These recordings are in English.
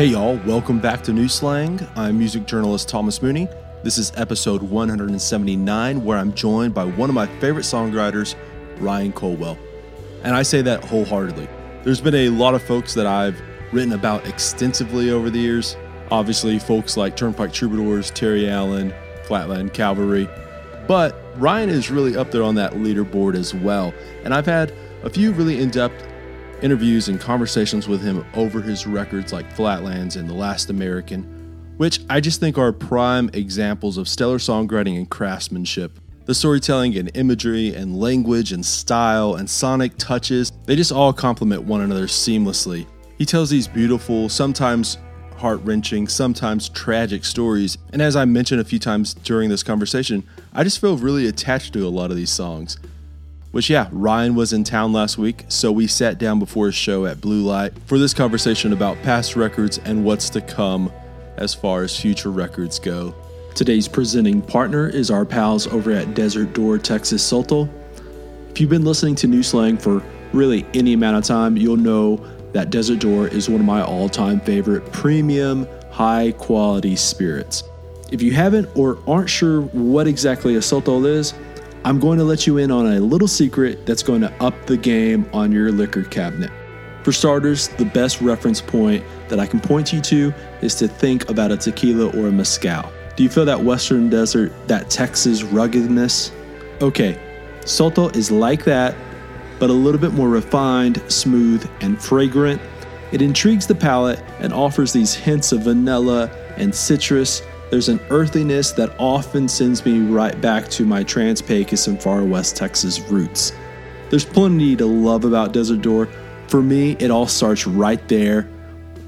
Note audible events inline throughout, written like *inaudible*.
Hey y'all, welcome back to New Slang. I'm music journalist Thomas Mooney. This is episode 179, where I'm joined by one of my favorite songwriters, Ryan Culwell. And I say that wholeheartedly. There's been a lot of folks that I've written about extensively over the years. Obviously, folks like Turnpike Troubadours, Terry Allen, Flatland Cavalry. But Ryan is really up there on that leaderboard as well. And I've had a few really in depth interviews and conversations with him over his records like Flatlands and The Last American, which I just think are prime examples of stellar songwriting and craftsmanship. The storytelling and imagery and language and style and sonic touches, they just all complement one another seamlessly. He tells these beautiful, sometimes heart wrenching, sometimes tragic stories, and as I mentioned a few times during this conversation, I just feel really attached to a lot of these songs. Which, yeah, Ryan was in town last week, so we sat down before his show at Blue Light for this conversation about past records and what's to come as far as future records go. Today's presenting partner is our pals over at Desert Door Texas Sotol. If you've been listening to New Slang for really any amount of time, you'll know that Desert Door is one of my all time favorite premium, high quality spirits. If you haven't or aren't sure what exactly a Sotol is, I'm going to let you in on a little secret that's going to up the game on your liquor cabinet. For starters, the best reference point that I can point you to is to think about a tequila or a mezcal. Do you feel that Western desert, that Texas ruggedness? Okay, Sotol is like that, but a little bit more refined, smooth, and fragrant. It intrigues the palate and offers these hints of vanilla and citrus there's an earthiness that often sends me right back to my Trans Pecos and far west Texas roots. There's plenty to love about Desert Door. For me, it all starts right there.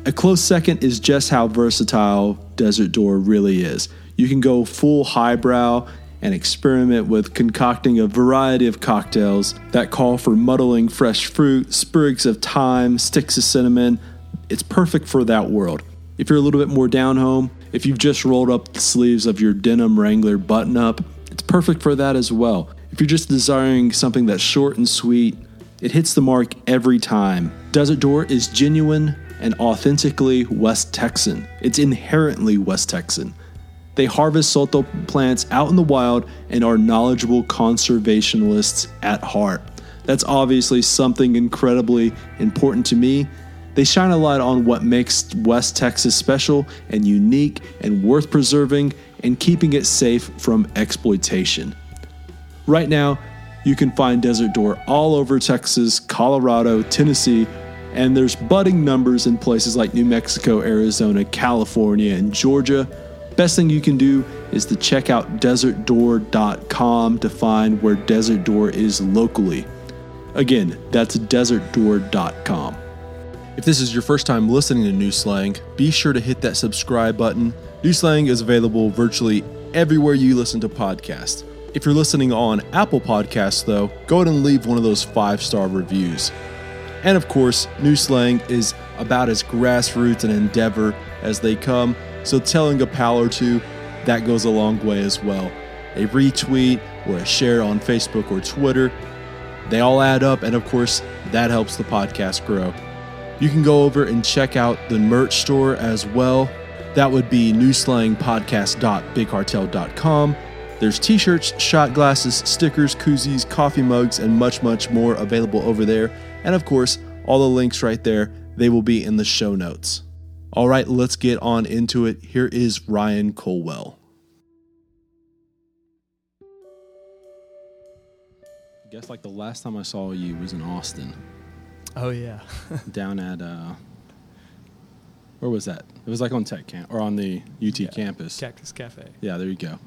A close second is just how versatile Desert Door really is. You can go full highbrow and experiment with concocting a variety of cocktails that call for muddling fresh fruit, sprigs of thyme, sticks of cinnamon. It's perfect for that world. If you're a little bit more down home, if you've just rolled up the sleeves of your denim Wrangler button up, it's perfect for that as well. If you're just desiring something that's short and sweet, it hits the mark every time. Desert Door is genuine and authentically West Texan. It's inherently West Texan. They harvest sotol plants out in the wild and are knowledgeable conservationists at heart. That's obviously something incredibly important to me they shine a light on what makes West Texas special and unique and worth preserving and keeping it safe from exploitation. Right now, you can find Desert Door all over Texas, Colorado, Tennessee, and there's budding numbers in places like New Mexico, Arizona, California, and Georgia. Best thing you can do is to check out desertdoor.com to find where Desert Door is locally. Again, that's desertdoor.com. If this is your first time listening to New Slang, be sure to hit that subscribe button. New Slang is available virtually everywhere you listen to podcasts. If you're listening on Apple Podcasts, though, go ahead and leave one of those five star reviews. And of course, New Slang is about as grassroots an endeavor as they come, so telling a pal or two, that goes a long way as well. A retweet or a share on Facebook or Twitter, they all add up, and of course, that helps the podcast grow. You can go over and check out the merch store as well. That would be newslangpodcast.bigcartel.com. There's t shirts, shot glasses, stickers, koozies, coffee mugs, and much, much more available over there. And of course, all the links right there, they will be in the show notes. All right, let's get on into it. Here is Ryan Culwell. I guess like the last time I saw you was in Austin. Oh yeah. *laughs* down at uh, where was that? It was like on Tech Camp or on the UT yeah. campus. Cactus Cafe. Yeah, there you go.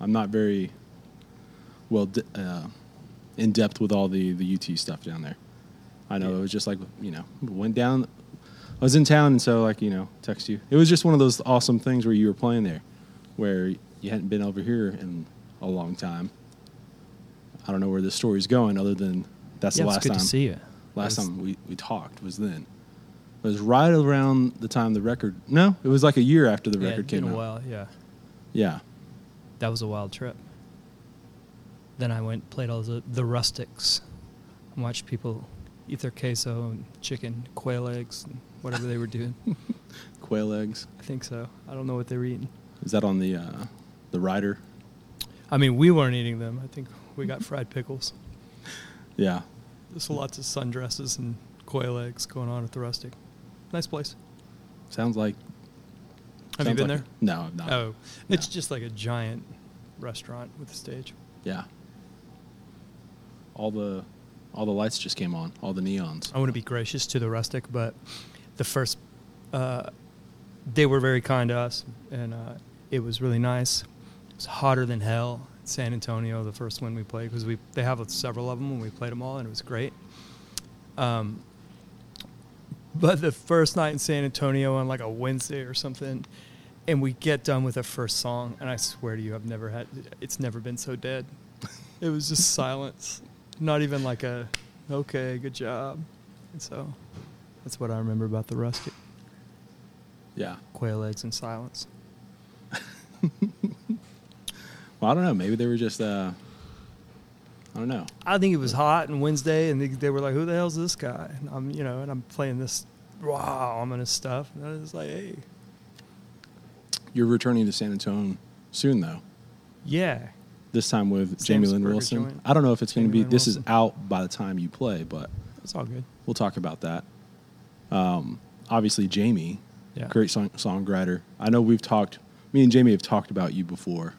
I'm not very well uh, in depth with all the the UT stuff down there. I know yeah. it was just like you know went down. I was in town and so like you know text you. It was just one of those awesome things where you were playing there, where you hadn't been over here in a long time. I don't know where this story's going, other than that's yeah, the last it's good time. to see you. Last time we, we talked was then. It was right around the time the record. No, it was like a year after the yeah, record came out. a while, yeah. Yeah. That was a wild trip. Then I went played all the the rustics, and watched people eat their queso and chicken, quail eggs, and whatever they were *laughs* doing. Quail eggs. I think so. I don't know what they were eating. Is that on the uh, the rider? I mean, we weren't eating them. I think we got fried pickles. *laughs* Yeah. There's lots of sundresses and quail eggs going on at the Rustic. Nice place. Sounds like. Have you sounds been like- there? No, I've not. Oh, it's just like a giant restaurant with a stage. Yeah. All the all the lights just came on. All the neons. I want to be gracious to the Rustic, but the first, uh, they were very kind to us, and uh, it was really nice. It was hotter than hell. San Antonio, the first one we played, because we they have several of them, and we played them all, and it was great. Um, but the first night in San Antonio on like a Wednesday or something, and we get done with the first song, and I swear to you, I've never had, it's never been so dead. *laughs* It was just silence, not even like a, okay, good job. And so, that's what I remember about the rustic Yeah. quail eggs and silence. *laughs* Well, I don't know. Maybe they were just. Uh, I don't know. I think it was hot and Wednesday, and they, they were like, "Who the hell's this guy?" And I'm, you know, and I'm playing this wow ominous stuff, and I was like, "Hey, You're returning to San Antonio soon, though. yeah, This time with Jamie Lin Wilson. joint. I don't know if it's going to be. Lynn This is out by the time you play, but it's all good." we'll talk about that. Um, obviously, Jamie, Yeah, great song, songwriter. I know we've talked. Me and Jamie have talked about you before.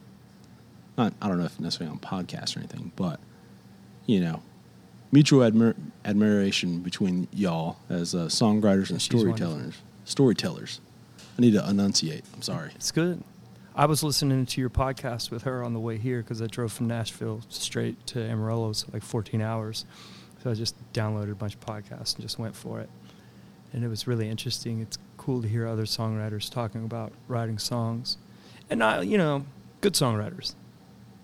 Not, I don't know if necessarily on podcasts or anything, but you know, mutual admir- admiration between y'all as uh, songwriters and She's wonderful. storytellers. Storytellers. I need to enunciate. I'm sorry. It's good. I was listening to your podcast with her on the way here because I drove from Nashville straight to Amarillo, so like 14 hours. So I just downloaded a bunch of podcasts and just went for it. And it was really interesting. It's cool to hear other songwriters talking about writing songs. And not, you know, good songwriters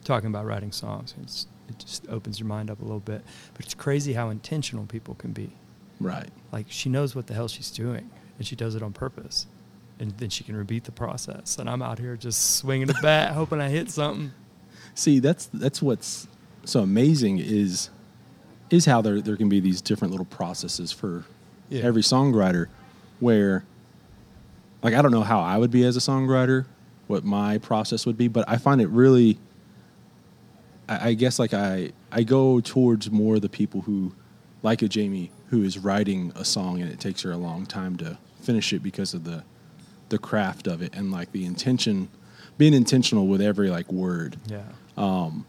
talking about writing songs. It's, it just opens your mind up a little bit. But it's crazy how intentional people can be. Right. Like she knows what the hell she's doing, and she does it on purpose, and then she can repeat the process. And I'm out here just swinging a *laughs* bat, hoping I hit something. See, that's that's what's so amazing is is how there there can be these different little processes for Yeah. every songwriter where like I don't know how I would be as a songwriter, what my process would be, but I find it really I, I guess like I I go towards more the people who like a Jamie who is writing a song and it takes her a long time to finish it because of the the craft of it and like the intention being intentional with every like word Yeah. um,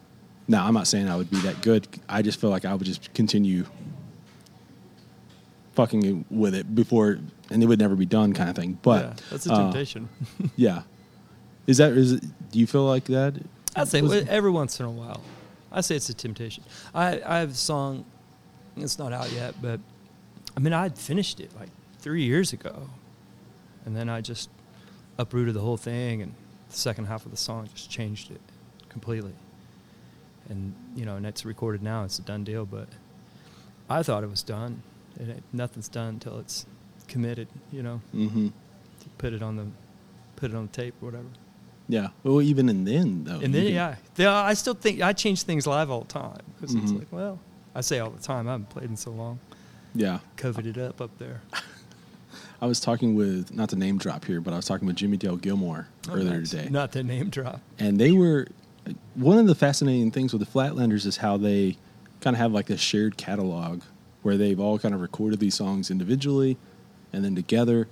now, I'm not saying I would be that good. I just feel like I would just continue fucking with it before, and it would never be done, kind of thing. But yeah, that's a uh, temptation. *laughs* yeah, is that is? It, do you feel like that? I'd say Was- every once in a while. I say it's a temptation. I, I have a song, it's not out yet, but I mean, I'd finished it like three years ago. And then I just uprooted the whole thing, and the second half of the song just changed it completely. And, you know, and it's recorded now, it's a done deal, but I thought it was done. It, nothing's done until it's committed, you know, Mm-hmm. put it on the, put it on the tape or whatever. Yeah. Well, even in then though. And then, can- yeah, yeah, I still think I change things live all the time because it's Mhm. like, well, I say all the time. I haven't played in so long. Yeah. Coveted it up up there. *laughs* I was talking with not to name drop here, but I was talking with Jimmie Dale Gilmore earlier Oh, Nice. today. Not the name drop. and they were one of the fascinating things with the Flatlanders is how they kind of have like this shared catalog where they've all kind of recorded these songs individually and then together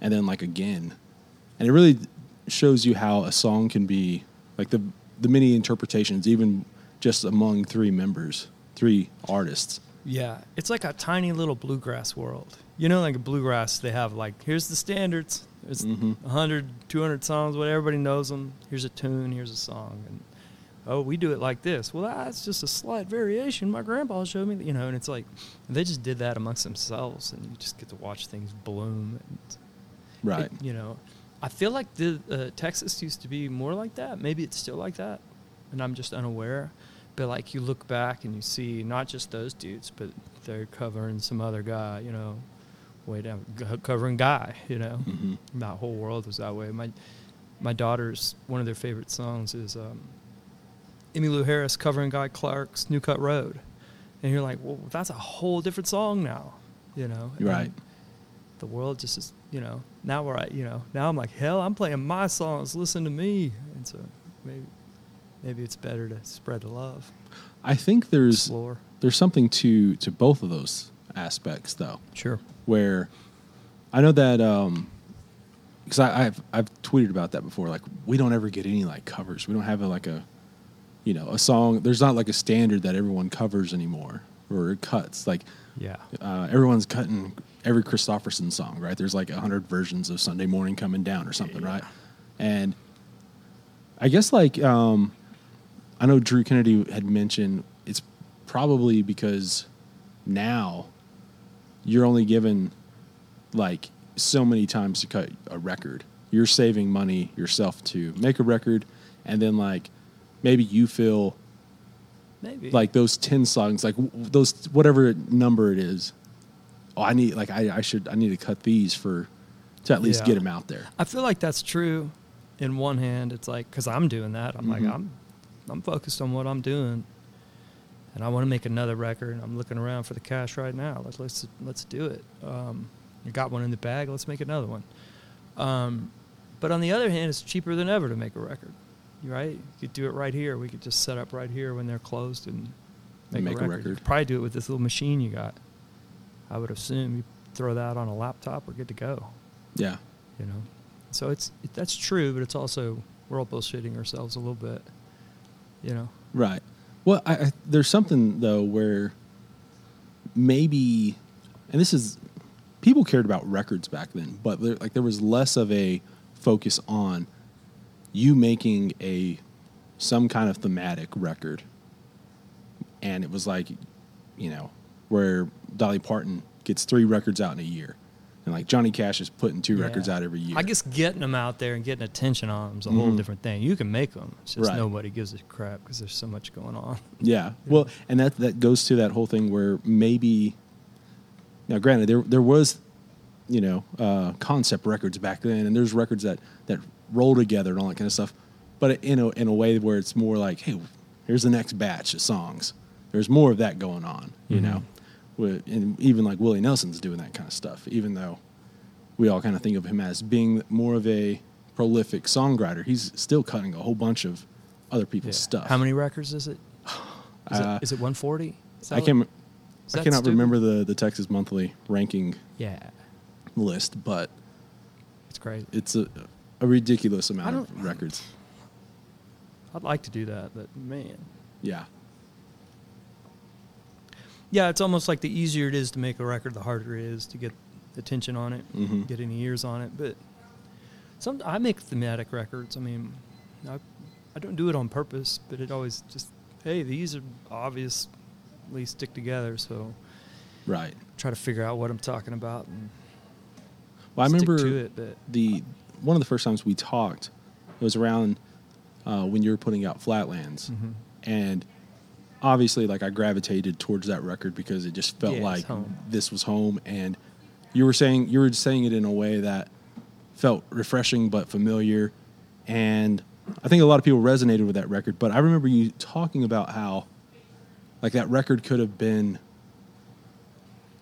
and then like again. And it really shows you how a song can be like the the many interpretations even just among three members, three artists. Yeah, it's like a tiny little bluegrass world. You know, like a bluegrass, they have like, here's the standards. There's Mhm. 100, 200 songs, what everybody knows them. Here's a tune, here's a song. And, oh, we do it like this. Well, that's just a slight variation. My grandpa showed me, you know, and it's like, they just did that amongst themselves, and you just get to watch things bloom. And Right. It- you know, I feel like the uh, Texas used to be more like that. Maybe it's still like that, and I'm just unaware. But like you look back and you see not just those dudes, but they're covering some other guy. You know, way down covering guy. You know, Mhm. that whole world was that way. My my daughter's one of their favorite songs is um, Emmylou Harris covering Guy Clark's New Cut Road, and you're like, well, that's a whole different song now. You know, Right. And the world just is you know, now where I, you know, now I'm like, hell, I'm playing my songs. Listen to me. And so maybe, maybe it's better to spread the love. I think there's Explore. there's something to to both of those aspects though. Sure. where I know that um because I've I've tweeted about that before. Like we don't ever get any like covers. We don't have a, like a you know a song. There's not like a standard that everyone covers anymore or cuts. Like Yeah. uh, everyone's cutting every Kristofferson song, right? There's like a hundred versions of Sunday Morning Coming Down or something, Yeah. right? And I guess like um, I know Drew Kennedy had mentioned it's probably because now you're only given like so many times to cut a record. You're saving money yourself to make a record, and then like maybe you feel Maybe. like those 10 songs like those whatever number it is oh i need like i, I should i need to cut these for to at least Yeah. get them out there I feel like that's true. In one hand, it's like because I'm doing that. I'm like Mhm. I'm, I'm focused on what I'm doing, and I want to make another record. And I'm looking around for the cash right now. Like let's let's do it. Um, you got one in the bag. Let's make another one. Um, but on the other hand, it's cheaper than ever to make a record. Right? You could do it right here. We could just set up right here when they're closed and make, make a, a record. You record. probably do it with this little machine you got. I would assume you throw that on a laptop. We're good to go yeah you know. So it's it, that's true, but it's also we're all bullshitting ourselves a little bit, you know. right well I, I there's something though where maybe and this is people cared about records back then but there, like there was less of a focus on you making a some kind of thematic record and it was like you know where dolly parton gets three records out in a year and like johnny cash is putting two records out every year I guess getting them out there and getting attention on them is a whole Mhm. different thing. You can make them, it's just Right. nobody gives a crap because there's so much going on. *laughs* Yeah. Well, and that that goes to that whole thing where maybe now granted there there was you know uh, concept records back then and there's records that that roll together and all that kind of stuff but in a in a way where it's more like hey here's the next batch of songs there's more of that going on you Mhm. know with, and even like Willie Nelson's doing that kind of stuff even though we all kind of think of him as being more of a prolific songwriter he's still cutting a whole bunch of other people's Yeah. stuff How many records is it? Is, *sighs* Uh, it, is it 140? Is I can't. I cannot stupid? remember the, the Texas Monthly ranking Yeah, list, but it's crazy. it's a, a ridiculous amount of records. I'd like to do that, but man, Yeah, yeah, it's almost like the easier it is to make a record, the harder it is to get attention on it, Mhm. get any ears on it. But some I make thematic records. I mean, I, I don't do it on purpose, but it always just hey, these are obviously stick together. So right. try to figure out what I'm talking about and Well, I remember it. But the one of the first times we talked. It was around uh, when you were putting out Flatlands, Mhm. and obviously, like I gravitated towards that record because it just felt Yeah, like this was home. And you were saying you were saying it in a way that felt refreshing but familiar, and I think a lot of people resonated with that record. But I remember you talking about how, like that record could have been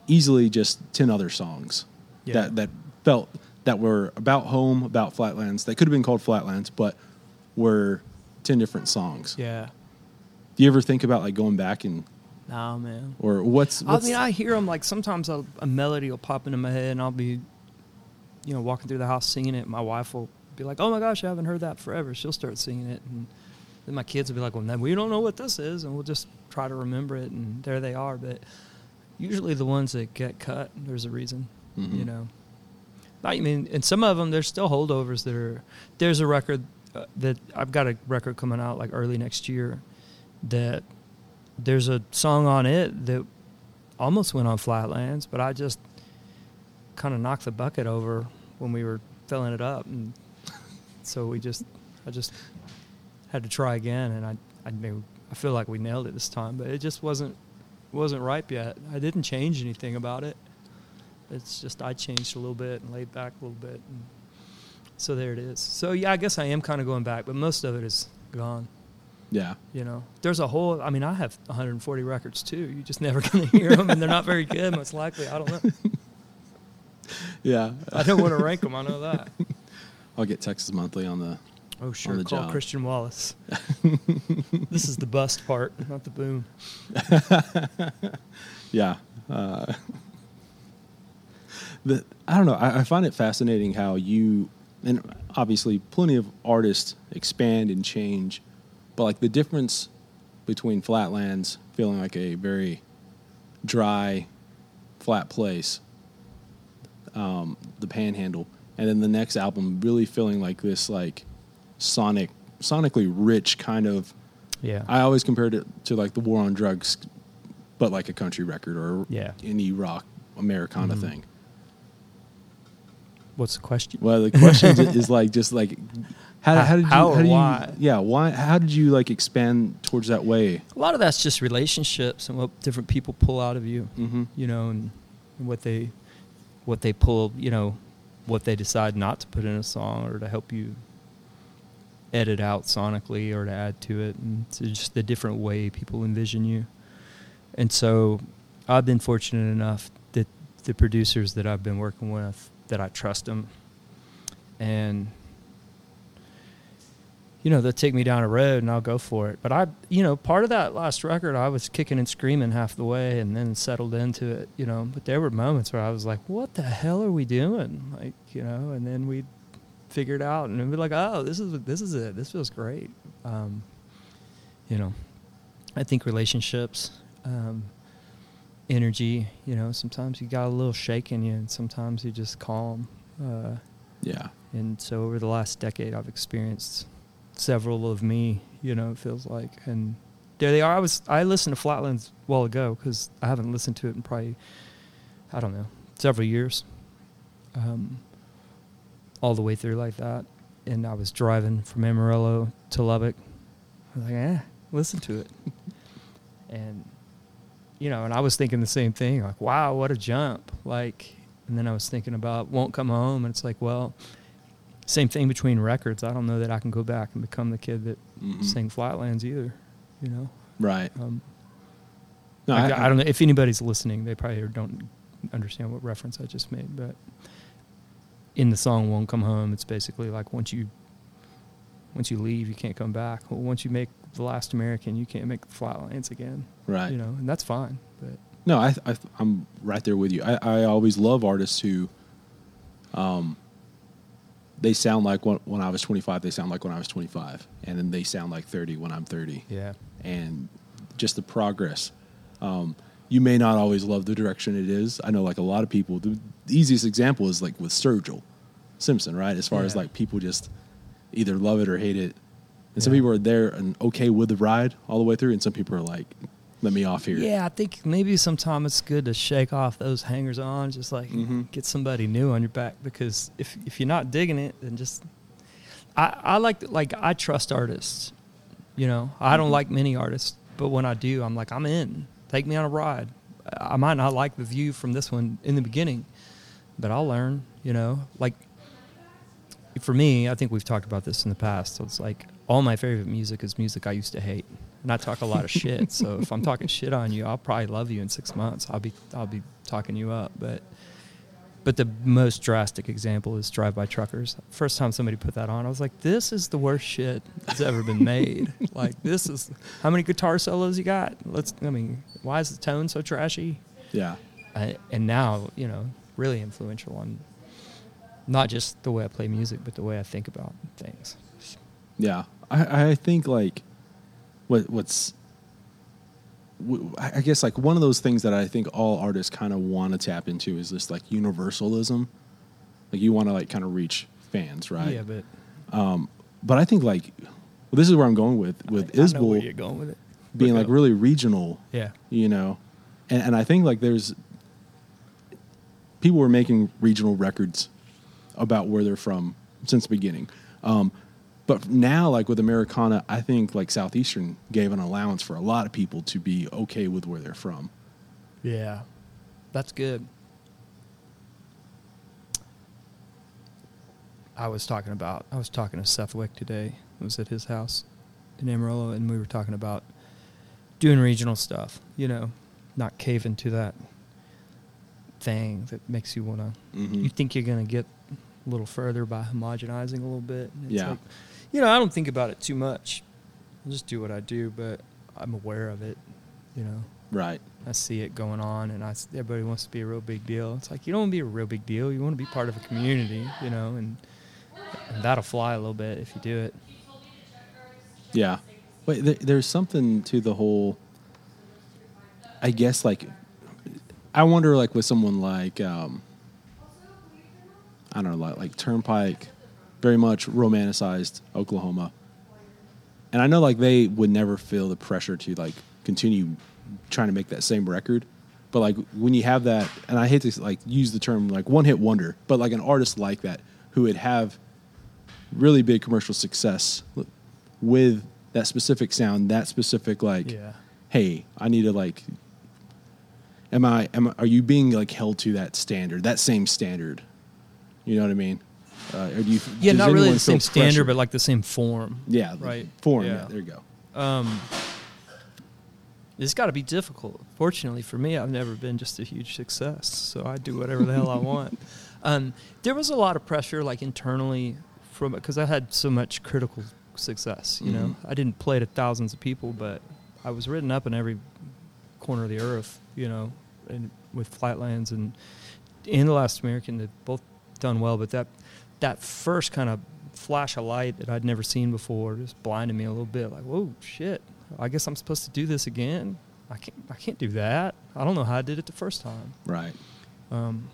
easily just ten other songs Yeah. that that felt that were about home, about Flatlands. That could have been called Flatlands, but were ten different songs. yeah, Do you ever think about like going back and nah, man. or what's? what's I mean, I hear them like sometimes I'll, a melody will pop into my head, and I'll be, you know, walking through the house singing it. My wife will be like, "Oh my gosh, I haven't heard that forever." She'll start singing it, and then my kids will be like, "Well, then we don't know what this is," and we'll just try to remember it, and there they are. But usually, the ones that get cut, there's a reason, Mhm. you know. I mean, and some of them, there's still holdovers that are. There's a record uh, that I've got a record coming out like early next year that there's a song on it that almost went on Flatlands, but I just kind of knocked the bucket over when we were filling it up, and so we just, I just had to try again, and I, I knew, I feel like we nailed it this time, but it just wasn't, wasn't ripe yet. I didn't change anything about it. It's just I changed a little bit and laid back a little bit, and so there it is. So yeah, I guess I am kind of going back, but most of it is gone. Yeah, You know, there's a whole. I mean, I have 140 records too. You're just *laughs* never going to hear them, and they're not very good, most likely. I don't know. *laughs* Yeah. I don't want to rank them. I know that. *laughs* I'll get Texas Monthly on the. Oh sure, the call job. Christian Wallace. this is the bust part, not the boom. Yeah. Uh, the, I don't know. I, I find it fascinating how you, and obviously, plenty of artists expand and change, but like the difference between Flatlands feeling like a very dry, flat place, um, the Panhandle, and then the next album really feeling like this like sonic, sonically rich kind of. Yeah. I always compared it to like the War on Drugs, but like a country record or Yeah. indie rock Americana Mhm. thing. What's the question? Well, the question is, is like just like how, How- how did you how or did you why? yeah why how did you like expand towards that way? A lot of that's just relationships and what different people pull out of you. Mm-hmm. you know, and what they what they pull, you know, what they decide not to put in a song or to help you edit out sonically or to add to it, and it's just the different way people envision you. And so, I've been fortunate enough that the producers that I've been working with that I trust them, and you know, they'll take me down a road and I'll go for it. But I, you know, part of that last record, I was kicking and screaming half the way and then settled into it, you know. But there were moments where I was like, what the hell are we doing? Like, you know, and then we'd figure it out and be like, oh, this is, this is it. This feels great. Um, you know, I think relationships, um, energy, you know, sometimes you got a little shake in you and sometimes you just calm. Uh, Yeah. and so over the last decade, I've experienced several of me. You know, it feels like, and there they are. I was I listened to Flatlands a while ago because I haven't listened to it in probably I don't know several years. Um, all the way through like that, and I was driving from Amarillo to Lubbock. I was like, eh, listen to it, *laughs* and you know, and I was thinking the same thing, like, wow, what a jump, like. And then I was thinking about won't come home, and it's like, well, same thing between records. I don't know that I can go back and become the kid that Mhm. sang Flatlands either. You know, Right. um, No, I, I don't know if anybody's listening. They probably don't understand what reference I just made, but in the song "Won't Come Home," it's basically like once you once you leave, you can't come back. Well, once you make the last American, you can't make the Flatlands again. Right. You know, and that's fine. But No, I, I I'm right there with you. I, I always love artists who, um, they sound like when, when I was 25, they sound like when I was 25, and then they sound like 30 when I'm 30, yeah, and just the progress. Um, you may not always love the direction it is. I know, like a lot of people, the, the easiest example is like with Sturgill Simpson, right? As far as like people just either love it or hate it, and some people are there and okay with the ride all the way through, and some people are like, "Let me off here." yeah. I think maybe sometimes it's good to shake off those hangers on, just like Mhm. get somebody new on your back. Because if if you're not digging it, then just I I like like I trust artists. You know, I don't Mhm. like many artists, but when I do, I'm like I'm in. Take me on a ride. I might not like the view from this one in the beginning, but I'll learn. You know, like for me, I think we've talked about this in the past. So it's like all my favorite music is music I used to hate, and I talk a lot of shit. So if I'm talking shit on you, I'll probably love you in six months. I'll be I'll be talking you up, but but the most drastic example is Drive By Truckers. First time somebody put that on, I was like, "This is the worst shit that's ever been made." *laughs* like this is how many guitar solos you got? Let's. I mean, why is the tone so trashy? Yeah. I, and now you know really influential on not just the way I play music, but the way I think about things. Yeah, I, I think like what what's I guess like one of those things that I think all artists kind of want to tap into is this like universalism. Like you want to like kind of reach fans, right? Yeah, but Um, but I think like well, this is where I'm going with with I, I know where you're Isbell going with it. being like really regional, yeah, you know, and and I think like there's people were making regional records about where they're from since the beginning. Um, but now, like with Americana, I think like Southeastern gave an allowance for a lot of people to be okay with where they're from. yeah, that's good. I was talking about. I was talking to Seth Wick today. I was at his house in Amarillo, and we were talking about doing regional stuff. You know, not caving to that thing that makes you want to. Mhm. You think you're gonna get a little further by homogenizing a little bit. It's Yeah. like, you know, I don't think about it too much. I just do what I do, but I'm aware of it. You know, Right. I see it going on, and I everybody wants to be a real big deal. It's like you don't want to be a real big deal. You want to be part of a community. You know, and, and that'll fly a little bit if you do it. Yeah. Wait, there, there's something to the whole. I guess like, I wonder like with someone like, um, I don't know, like, like Turnpike, very much romanticized Oklahoma, and I know like they would never feel the pressure to like continue trying to make that same record, but like when you have that, and I hate to like use the term like one hit wonder, but like an artist like that who would have really big commercial success with that specific sound, that specific like, Yeah. hey, I need to like, am I, am I, are you being like held to that standard, that same standard? You know what I mean? Uh, or do you, Yeah, not really the same standard, pressure? but like the same form. yeah, right. Form, yeah. Yeah. there you go. Um, it's got to be difficult. Fortunately for me, I've never been just a huge success, so I do whatever the hell I want. *laughs* Um, there was a lot of pressure, like internally, from because I had so much critical success. You know, Mhm. I didn't play to thousands of people, but I was written up in every corner of the earth. You know, and with Flatlands and in the Last American, they've both done well, but that that first kind of flash of light that I'd never seen before just blinded me a little bit. Like, whoa, shit! I guess I'm supposed to do this again. I can't. I can't do that. I don't know how I did it the first time. Right. Um,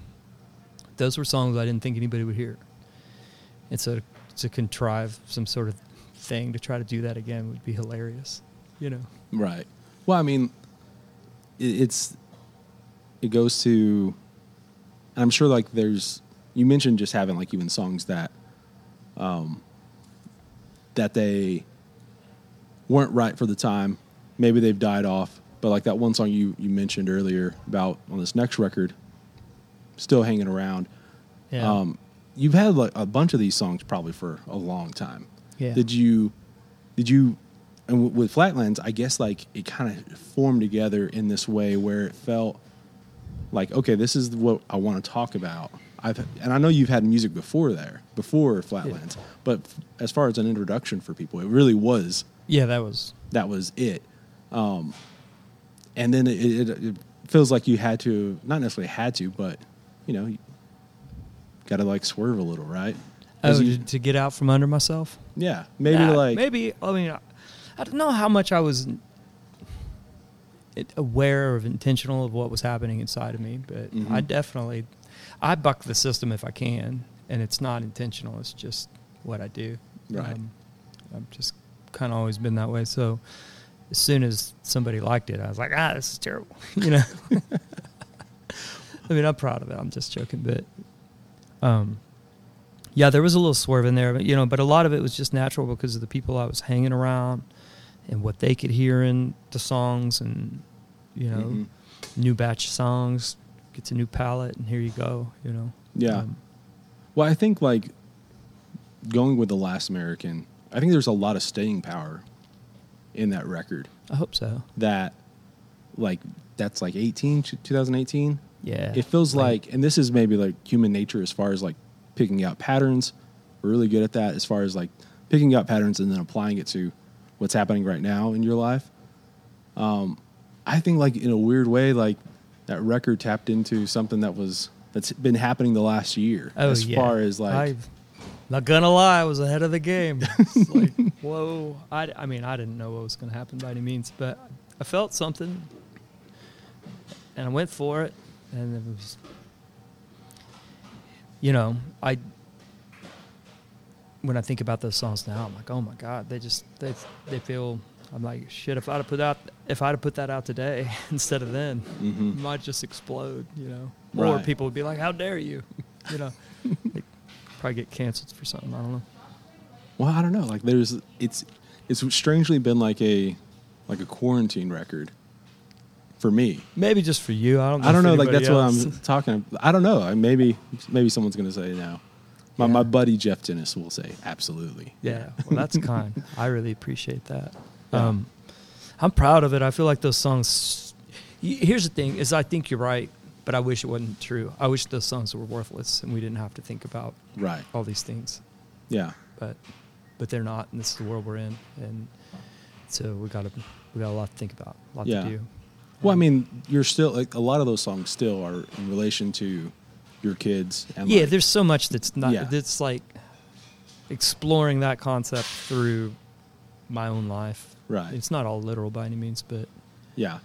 those were songs I didn't think anybody would hear, and so to, to contrive some sort of thing to try to do that again would be hilarious. You know. Right. Well, I mean, it, it's it goes to. I'm sure, like, there's. You mentioned just having like even songs that, um, that they weren't right for the time. Maybe they've died off, but like that one song you you mentioned earlier about on this next record, still hanging around. Yeah. Um, you've had like a bunch of these songs probably for a long time. Yeah. Did you? Did you? And w- with Flatlands, I guess like it kind of formed together in this way where it felt like okay, this is what I want to talk about. I've and I know you've had music before there, before Flatlands, but f- as far as an introduction for people, it really was yeah, that was. that was it. Um, and then it, it, it feels like you had to, not necessarily had to, but you know, got to like swerve a little, right? Oh, you- to, get out from under myself. yeah, maybe Yeah, like maybe. I mean, I, I don't know how much I was aware of intentional of what was happening inside of me, but Mhm. I definitely I buck the system if I can, and it's not intentional. It's just what I do. Um, I've just kind of always been that way. So as soon as somebody liked it, I was like, ah, this is terrible. *laughs* you know. *laughs* I mean, I'm proud of it. I'm just joking, but um, yeah, there was a little swerve in there, but you know, but a lot of it was just natural because of the people I was hanging around and what they could hear in the songs, and you know, Mhm. new batch songs gets a new palette, and here you go. You know. Yeah. Um, Well, I think like going with the Last American, I think there's a lot of staying power in that record. I hope so. That like that's like 18 2018. Yeah. It feels like, and this is maybe like human nature as far as like picking out patterns. We're really good at that as far as like picking out patterns and then applying it to what's happening right now in your life. Um, I think like in a weird way, like that record tapped into something that was that's been happening the last year. Oh, as yeah. far as like I, not gonna lie, I was ahead of the game. *laughs* Like, whoa! I, I mean, I didn't know what was gonna happen by any means, but I felt something, and I went for it, and it was, you know, I. When I think about those songs now, I'm like, oh my god, they just they they feel. I'm like, shit. If I'd have put out, if I'd have put that out today *laughs* instead of then, Mhm. it might just explode, you know. Or Right. people would be like, "How dare you?" You know, *laughs* probably get canceled for something. I don't know. Well, I don't know. Like there's it's it's strangely been like a like a quarantine record for me. Maybe just for you. I don't. Know I don't know. Like that's what. I'm *laughs* talking. About. I don't know. I- Maybe maybe someone's gonna say now. My Yeah. my buddy Jeff Dennis will say absolutely. Yeah. Well, that's kind. I really appreciate that. Yeah. Um, I'm proud of it. I feel like those songs. Here's the thing: is I think you're right, but I wish it wasn't true. I wish those songs were worthless and we didn't have to think about Right. all these things. Yeah. But but they're not, and this is the world we're in, and so we got to we got a lot to think about, a lot Yeah. to do. Well, I mean, you're still like a lot of those songs still are in relation to your kids. And yeah, like- there's so much that's not. Yeah. That's like exploring that concept through my own life. Right. It's not all literal by any means, but yeah.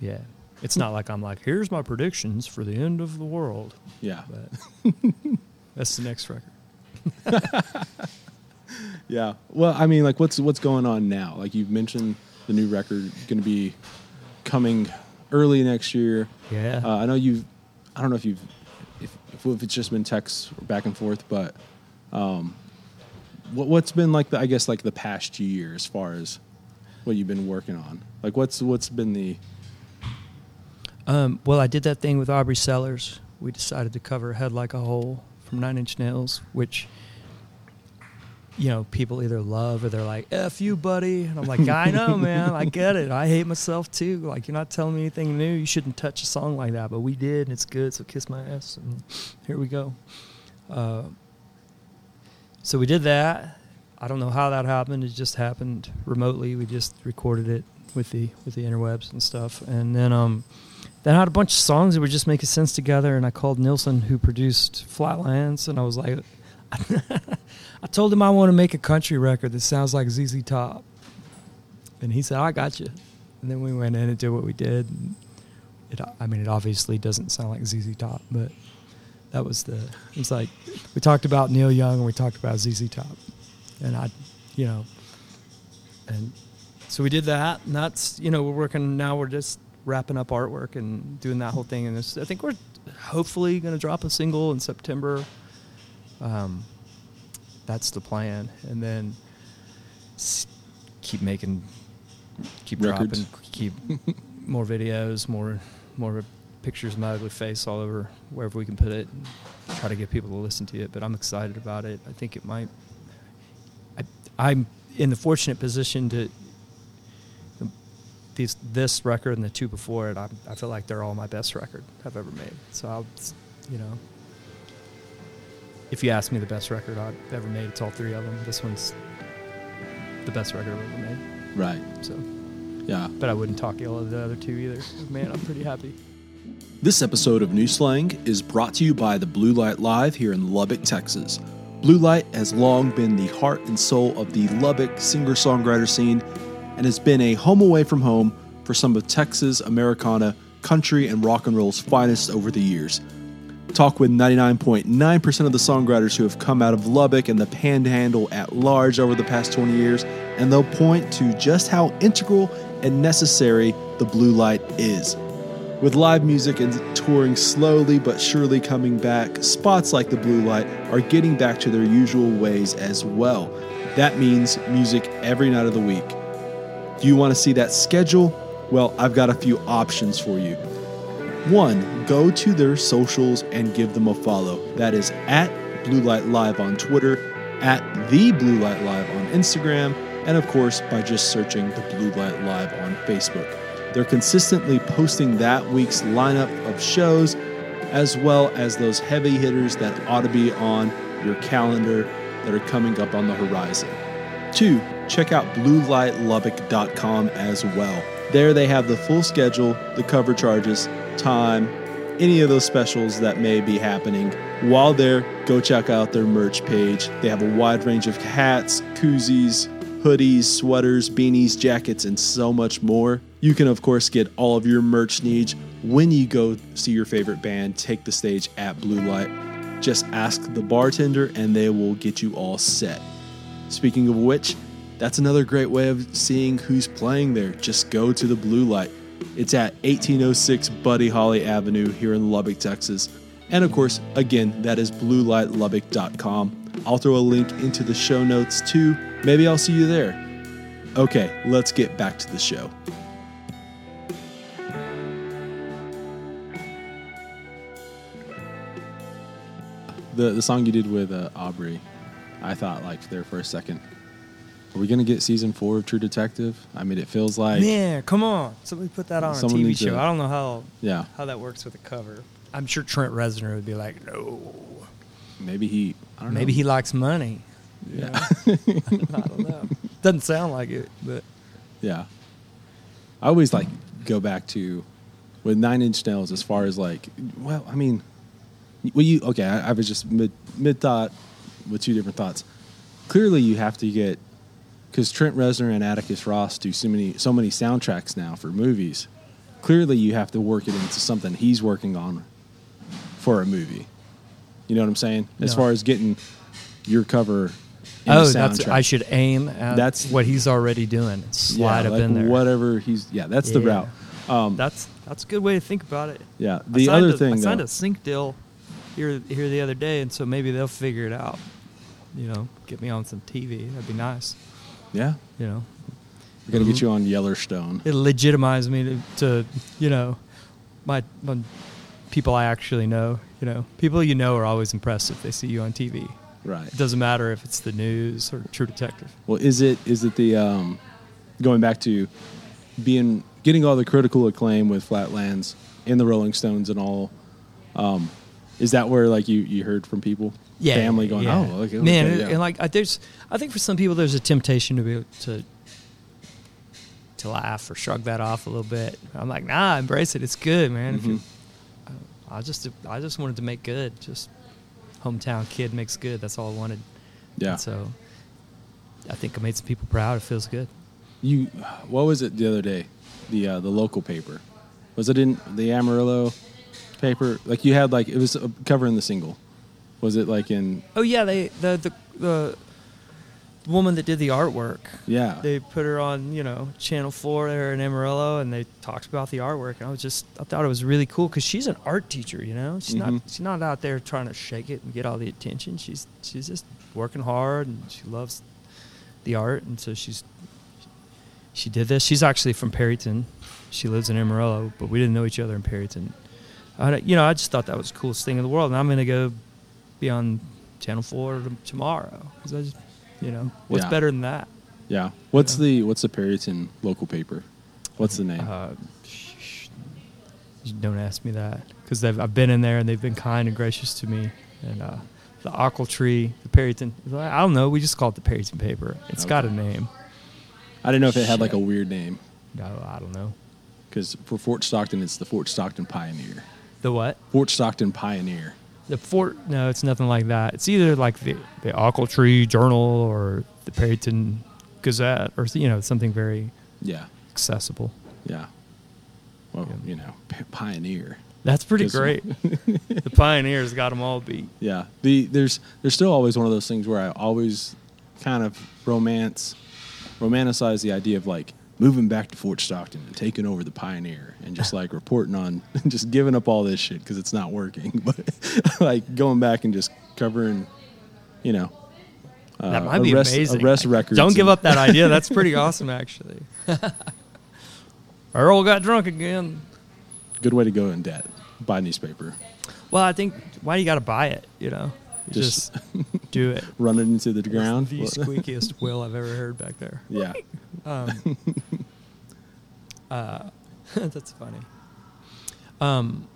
yeah, it's not like I'm like, here's my predictions for the end of the world. Yeah. But *laughs* that's the next record. *laughs* Yeah. Well, I mean, like, what's what's going on now? Like, you've mentioned the new record going to be coming early next year. Yeah. Uh, I know you've. I don't know if you've, if, if it's just been texts back and forth, but um, what what's been like the I guess like the past year as far as what you've been working on. Like, what's what's been the Um, well, I did that thing with Aubrie Sellers. We decided to cover "Head Like a Hole" from Nine Inch Nails, which you know people either love or they're like "f you, buddy," and I'm like, "I know, *laughs* man. I get it. I hate myself too. Like you're not telling me anything new. You shouldn't touch a song like that, but we did, and it's good. So kiss my ass, and here we go." Uh, so we did that. I don't know how that happened. It just happened remotely. We just recorded it with the with the interwebs and stuff, and then um, then I had a bunch of songs that were just making sense together. And I called Nilsson, who produced Flatlands, and I was like, *laughs* I told him I want to make a country record that sounds like ZZ Top, and he said, I got you. And then we went in and did what we did. It, I mean, it obviously doesn't sound like ZZ Top, but that was the. It was like we talked about Neil Young and we talked about ZZ Top, and I, you know, and so we did that. And that's you know we're working now. We're just wrapping up artwork and doing that whole thing. And this, I think we're hopefully going to drop a single in September. Um, that's the plan, and then keep making, keep Records. dropping, keep more videos, more more pictures of my ugly face all over wherever we can put it. And try to get people to listen to it, but I'm excited about it. I think it might. I'm in the fortunate position to. These, this record and the two before it, I, I feel like they're all my best record I've ever made. So I'll, you know, if you ask me the best record I've ever made, it's all three of them. This one's the best record I've ever made. right? So, Yeah. but I wouldn't talk ill of the other two either. Man, I'm pretty happy. This episode of New Slang is brought to you by the Blue Light Live here in Lubbock, Texas. Blue Light has long been the heart and soul of the Lubbock singer songwriter scene and has been a home away from home for some of Texas, Americana, country, and rock and roll's finest over the years. Talk with 99.9% of the songwriters who have come out of Lubbock and the panhandle at large over the past 20 years, and they'll point to just how integral and necessary the blue light is. With live music and touring slowly but surely coming back, spots like the Blue Light are getting back to their usual ways as well. That means music every night of the week. Do you want to see that schedule? Well, I've got a few options for you. One, go to their socials and give them a follow. That is at Blue Light Live on Twitter, at The Blue Light Live on Instagram, and of course by just searching The Blue Light Live on Facebook. They're consistently posting that week's lineup of shows, as well as those heavy hitters that ought to be on your calendar that are coming up on the horizon. Two, check out bluelightlubbock.com as well. There they have the full schedule, the cover charges, time, any of those specials that may be happening. While there, go check out their merch page. They have a wide range of hats, koozies, hoodies, sweaters, beanies, jackets, and so much more. You can, of course, get all of your merch needs when you go see your favorite band take the stage at Blue Light. Just ask the bartender and they will get you all set. Speaking of which, that's another great way of seeing who's playing there. Just go to the Blue Light. It's at 1806 Buddy Holly Avenue here in Lubbock, Texas. And of course, again, that is bluelightlubbock.com. I'll throw a link into the show notes too. Maybe I'll see you there. Okay, let's get back to the show. The the song you did with uh, Aubrie, I thought like there for a second. Are we gonna get season four of True Detective? I mean, it feels like Man, come on! Somebody put that on a Someone TV needs show. to- I don't know how yeah, how that works with a cover. I'm sure Trent Reznor would be like, no. maybe he. I don't know. Maybe he likes money. you Yeah. know? *laughs* I don't know. Doesn't sound like it, but Yeah. I always like go back to with Nine Inch Nails as far as like, well, I mean, well, you okay? I, I was just mid mid thought with two different thoughts. Clearly, you have to get because Trent Reznor and Atticus Ross do so many so many soundtracks now for movies. Clearly, you have to work it into something he's working on for a movie. You know what I'm saying? As No. far as getting your cover. In oh, that's. I should aim at That's- what he's already doing. Slide yeah, up like in there. whatever he's yeah. That's the route. Um, That's that's a good way to think about it. Yeah. The signed other a- thing, I signed though, a sync deal here here the other day, and so maybe they'll figure it out. You know, get me on some TV. That'd be nice. yeah, You know, we're gonna get you on Yellowstone. it legitimizes me to, to you know, my, my people I actually know. You know, people you know are always impressed if they see you on TV. Right. It doesn't matter if it's the news or True Detective. Well, is it is it the um, going back to being getting all the critical acclaim with Flatlands and the Rolling Stones and all? Um, is that where like you you heard from people, family going, yeah. oh, okay, man, okay, and, yeah. and like I, there's, I think for some people there's a temptation to be able to to laugh or shrug that off a little bit. I'm like, nah, embrace it. It's good, man. You, Mhm. I just, I just wanted to make good. Just hometown kid makes good. That's all I wanted. yeah. And so I think I made some people proud. It feels good. You, what was it the other day? The uh, the local paper, was it in the Amarillo paper? Like you had like it was covering the single. Was it like in Oh yeah, they the the the woman that did the artwork. yeah? They put her on, you know, Channel Four there in Amarillo, and they talked about the artwork. And I was just, I thought it was really cool because she's an art teacher. You know, she's Mhm. not, she's not out there trying to shake it and get all the attention. She's, she's just working hard, and she loves the art, and so she's, she did this. She's actually from Perryton. She lives in Amarillo, but we didn't know each other in Perryton. I, you know, I just thought that was the coolest thing in the world, and I'm gonna go be on Channel Four tomorrow tomorrow. 'Cause I just, you know, what's Yeah. better than that? yeah. What's the what's the Perryton local paper? What's the name? Uh, sh- sh- don't ask me that because I've been in there and they've been kind and gracious to me. And uh, the Ochiltree, the Perryton, I don't know. We just call it the Perryton paper. It's got a name. I didn't know if it had like a weird name No, I don't know. because for Fort Stockton, it's the Fort Stockton Pioneer. The what? Fort Stockton Pioneer. The fort? No, it's nothing like that. It's either like the the Ochiltree Journal or the Perryton Gazette or you know something very Yeah, accessible. yeah. Well, Yeah. you know, p- Pioneer. That's pretty great. *laughs* the Pioneers got them all beat. Yeah. The there's there's still always one of those things where I always kind of romance romanticize the idea of like moving back to Fort Stockton and taking over the Pioneer and just like reporting on *laughs* just giving up all this shit because it's not working, *laughs* but like going back and just covering, you know. Uh, That might be arrest, amazing. Arrest records. Don't give up that idea. That's pretty *laughs* awesome, actually. Earl got drunk again. Good way to go in debt. Buy newspaper. Well, I think why do you got to buy it? You know, Just- just, do it. *laughs* Run it into the ground. the *laughs* squeakiest will I've ever heard back there. yeah. *laughs* Um, uh, that's funny. Um,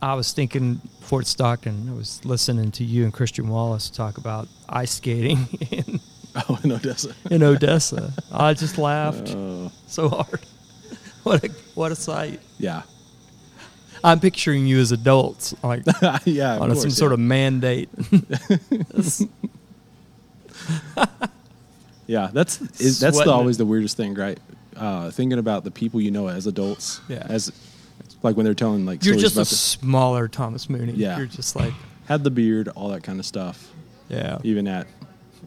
I was thinking Fort Stockton. I was listening to you and Christian Wallace talk about ice skating in, Oh, in Odessa. in Odessa. I just laughed Oh, so hard. What a what a sight! yeah. I'm picturing you as adults, like *laughs* yeah. *laughs* on a- some course, sort of mandate. *laughs* Yeah, that's is, that's the, always the weirdest thing, right? Uh, thinking about the people you know as adults. Yeah. As like when they're telling like You're just a the, smaller Thomas Mooney. Yeah. You're just like, had the beard, all that kind of stuff. yeah. Even at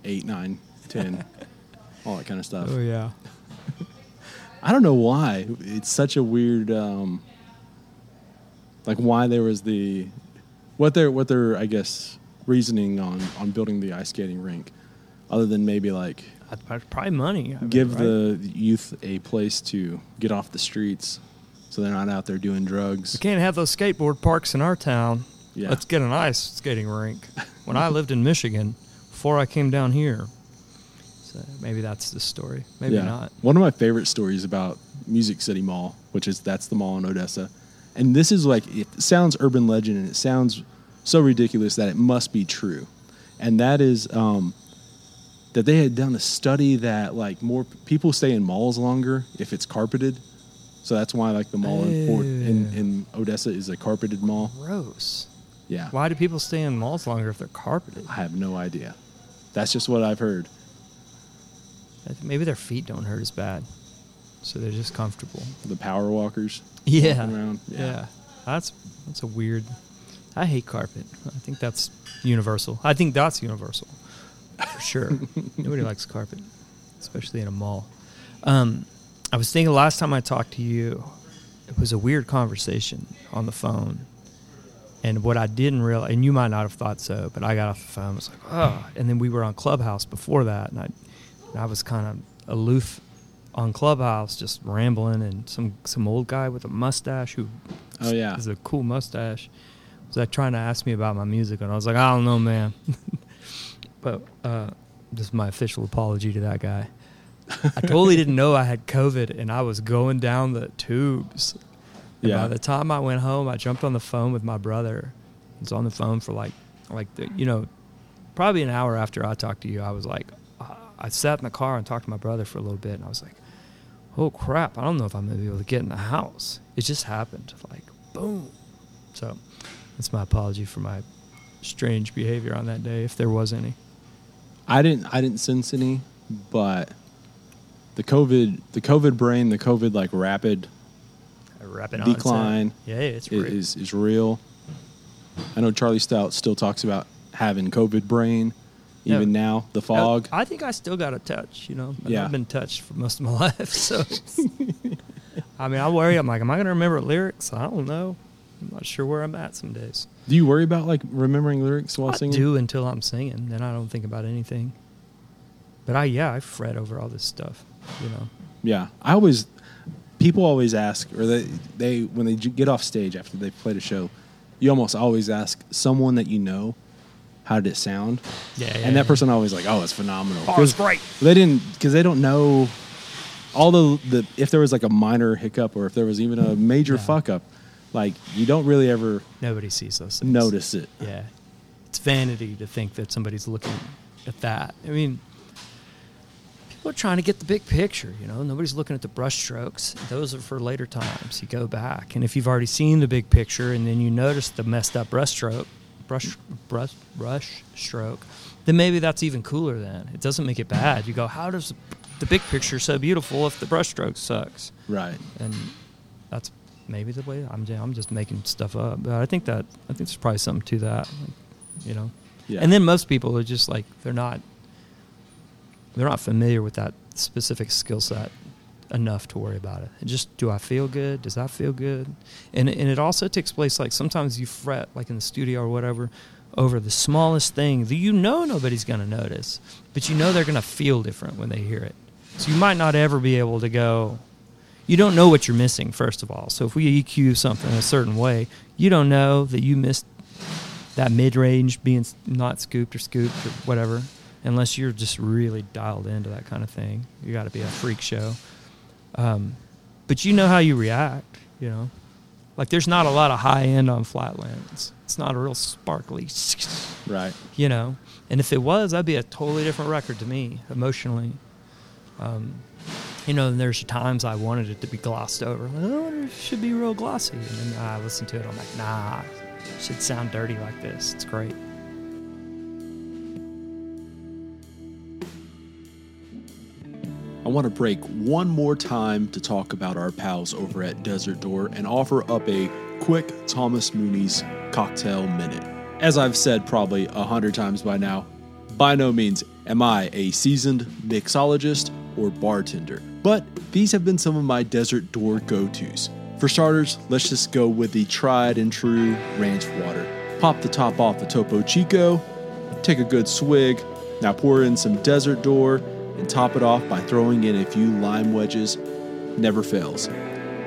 eight, nine, ten, all that kind of stuff. Oh yeah. I don't know why it's such a weird. Um, like why there was the what their what their I guess reasoning on on building the ice skating rink, other than maybe like Probably money. I mean, give right? the youth a place to get off the streets so they're not out there doing drugs. We can't have those skateboard parks in our town. Yeah. Let's get an ice skating rink. When I lived in Michigan, before I came down here, So maybe that's the story. Maybe yeah. not. One of my favorite stories about Music City Mall, which is that's the mall in Odessa, and this is like it sounds urban legend and it sounds so ridiculous that it must be true, and that is um, that they had done a study that like more people stay in malls longer if it's carpeted. So that's why like the mall in, Fort, in in Odessa is a carpeted mall. Gross. Yeah. Why do people stay in malls longer if they're carpeted? I have no idea. That's just what I've heard. Maybe their feet don't hurt as bad, so they're just comfortable. The power walkers. Yeah. around. Yeah. That's that's a weird. I hate carpet. I think that's universal. I think that's universal for sure. *laughs* Nobody likes carpet, especially in a mall. Um, I was thinking last time I talked to you, it was a weird conversation on the phone. And what I didn't realize, and you might not have thought so, but I got off the phone. I was like, oh. And then we were on Clubhouse before that, and I, and I was kind of aloof on Clubhouse, just rambling. And some some old guy with a mustache who Oh yeah. is a cool mustache was like trying to ask me about my music, and I was like, I don't know, man. *laughs* but uh, just my official apology to that guy. I totally didn't know I had COVID, and I was going down the tubes. And Yeah. By the time I went home, I jumped on the phone with my brother. I was on the phone for like, like the, you know, probably an hour after I talked to you. I was like, uh, I sat in the car and talked to my brother for a little bit, and I was like, oh crap, I don't know if I'm gonna be able to get in the house. It just happened, like boom. So that's my apology for my strange behavior on that day, if there was any. I didn't I didn't sense any, but the COVID the COVID brain, the COVID like rapid rapid. Decline Yeah, it's i- great. is is real. I know Charlie Stout still talks about having COVID brain, Yeah. even now. The fog. I think I still got a touch. You know, yeah. I've been touched for most of my *laughs* life. So, *laughs* I mean, I worry. I'm like, am I gonna remember lyrics? I don't know. I'm not sure where I'm at some days. Do you worry about like remembering lyrics while I singing? do until I'm singing, then I don't think about anything. But I, yeah, I fret over all this stuff. You know. Yeah, I always. People always ask, or they they when they get off stage after they've played a show, you almost always ask someone that you know, how did it sound? Yeah. yeah and that yeah. person always like, oh, it's phenomenal. Oh, it's great. They didn't because they don't know all the the if there was like a minor hiccup or if there was even a major Yeah. fuck up, like you don't really ever Nobody sees those things. notice it. Yeah. It's vanity to think that somebody's looking at that. I mean, people are trying to get the big picture, you know. Nobody's looking at the brush strokes. Those are for later times. You go back. And if you've already seen the big picture and then you notice the messed up brush stroke, brush brush brush stroke, then maybe that's even cooler then. It doesn't make it bad. You go, how does the big picture so beautiful if the brush stroke sucks? Right. and that's maybe the way I'm. I'm just making stuff up, but I think that I think there's probably something to that, like, you know. Yeah. And then most people are just like they're not they're not familiar with that specific skill set enough to worry about it. Just do I feel good? Does that feel good? And and it also takes place like sometimes you fret like in the studio or whatever over the smallest thing that you know nobody's going to notice, but you know they're going to feel different when they hear it. So you might not ever be able to go you don't know what you're missing first of all. So if we EQ something a certain way, you don't know that you missed that mid-range being not scooped or scooped or whatever unless you're just really dialed into that kind of thing. You got to be a freak show. Um, but you know how you react, you know. Like there's not a lot of high end on Flatlands. It's not a real sparkly, *laughs* Right. you know. And if it was, that'd be a totally different record to me emotionally. Um, you know, and there's times I wanted it to be glossed over. Like, oh, it should be real glossy. And then I listen to it, I'm like, nah, it should sound dirty like this. It's great. I want to break one more time to talk about our pals over at Desert Door and offer up a quick Thomas Mooney's cocktail minute. As I've said probably a hundred times by now, by no means am I a seasoned mixologist or bartender, but these have been some of my Desert Door go tos. For starters, let's just go with the tried and true ranch water. Pop the top off the Topo Chico, take a good swig, now pour in some Desert Door and top it off by throwing in a few lime wedges. Never fails.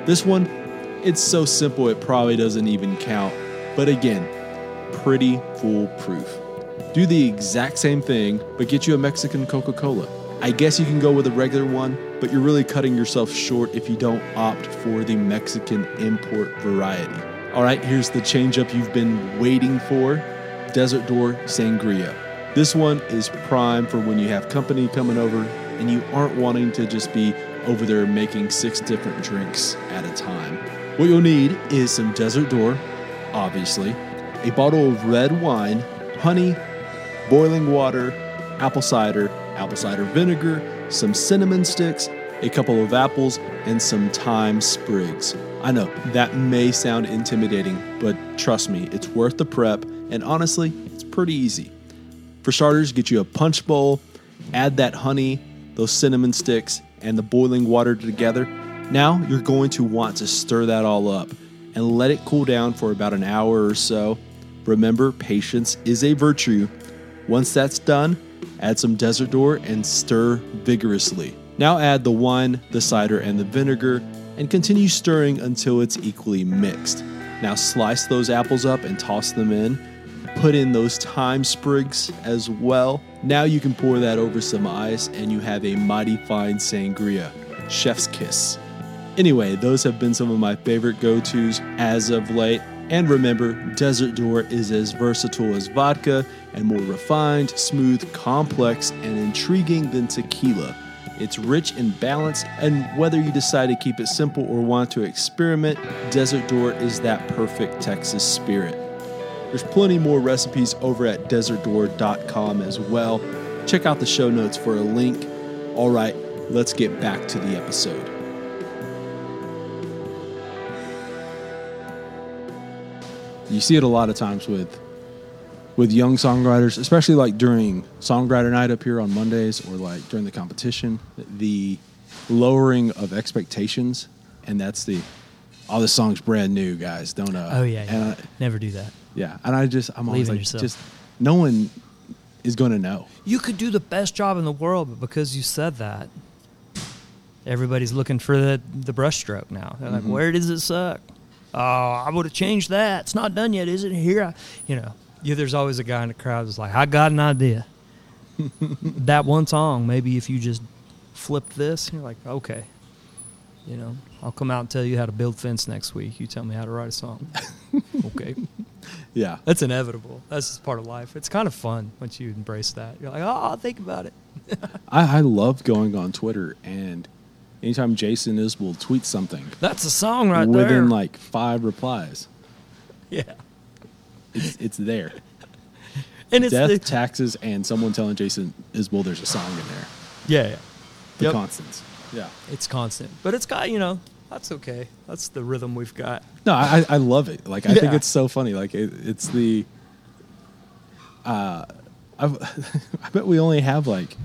This one, it's so simple it probably doesn't even count, but again, pretty foolproof. Do the exact same thing, but get you a Mexican Coca Cola. I guess you can go with a regular one, but you're really cutting yourself short if you don't opt for the Mexican import variety. All right, here's the changeup you've been waiting for Desert Door Sangria. This one is prime for when you have company coming over and you aren't wanting to just be over there making six different drinks at a time. What you'll need is some Desert Door, obviously, a bottle of red wine, honey, boiling water, apple cider, apple cider vinegar, some cinnamon sticks, a couple of apples, and some thyme sprigs. I know that may sound intimidating, but trust me, it's worth the prep, and honestly, it's pretty easy. For starters, get you a punch bowl, add that honey, those cinnamon sticks, and the boiling water together. Now you're going to want to stir that all up and let it cool down for about an hour or so. Remember, patience is a virtue. Once that's done, add some Desert Door and stir vigorously. Now add the wine, the cider, and the vinegar and continue stirring until it's equally mixed. Now slice those apples up and toss them in. Put in those thyme sprigs as well. Now you can pour that over some ice and you have a mighty fine sangria. Chef's kiss. Anyway, those have been some of my favorite go tos as of late. And remember, Desert Door is as versatile as vodka and more refined, smooth, complex, and intriguing than tequila. It's rich and balanced, and whether you decide to keep it simple or want to experiment, Desert Door is that perfect Texas spirit. There's plenty more recipes over at desertdoor.com as well. Check out the show notes for a link. All right, let's get back to the episode. You see it a lot of times with with young songwriters, especially like during songwriter night up here on Mondays or like during the competition, the lowering of expectations, and that's the oh this song's brand new, guys. Don't uh Oh yeah, yeah. I- never do that. Yeah, and I just I'm always Believe in like yourself. just no one is going to know. You could do the best job in the world, but because you said that, everybody's looking for the the brushstroke now. They're like, Mhm. "Where does it suck?" Oh, I would have changed that. It's not done yet, is it? Here, I, you know. Yeah, there's always a guy in the crowd that's like, "I got an idea." *laughs* that one song, maybe if you just flip this, you're like, "Okay." You know, I'll come out and tell you how to build fence next week. You tell me how to write a song. *laughs* okay. Yeah, That's inevitable. That's just part of life. It's kind of fun once you embrace that. You're like, oh, I'll think about it. *laughs* I, I love going on Twitter and anytime Jason Isbell tweet something That's a song right within there. like five replies, *laughs* yeah, it's it's there. *laughs* and it's Death, the, taxes, and someone telling Jason Isbell there's a song in there. yeah, yeah. The Yep. constants. Yeah. It's constant, but it's got you know that's okay. That's the rhythm we've got. No, I, I love it. Like I think it's so funny. Like it, it's the. Uh, I've, *laughs* I bet we only have like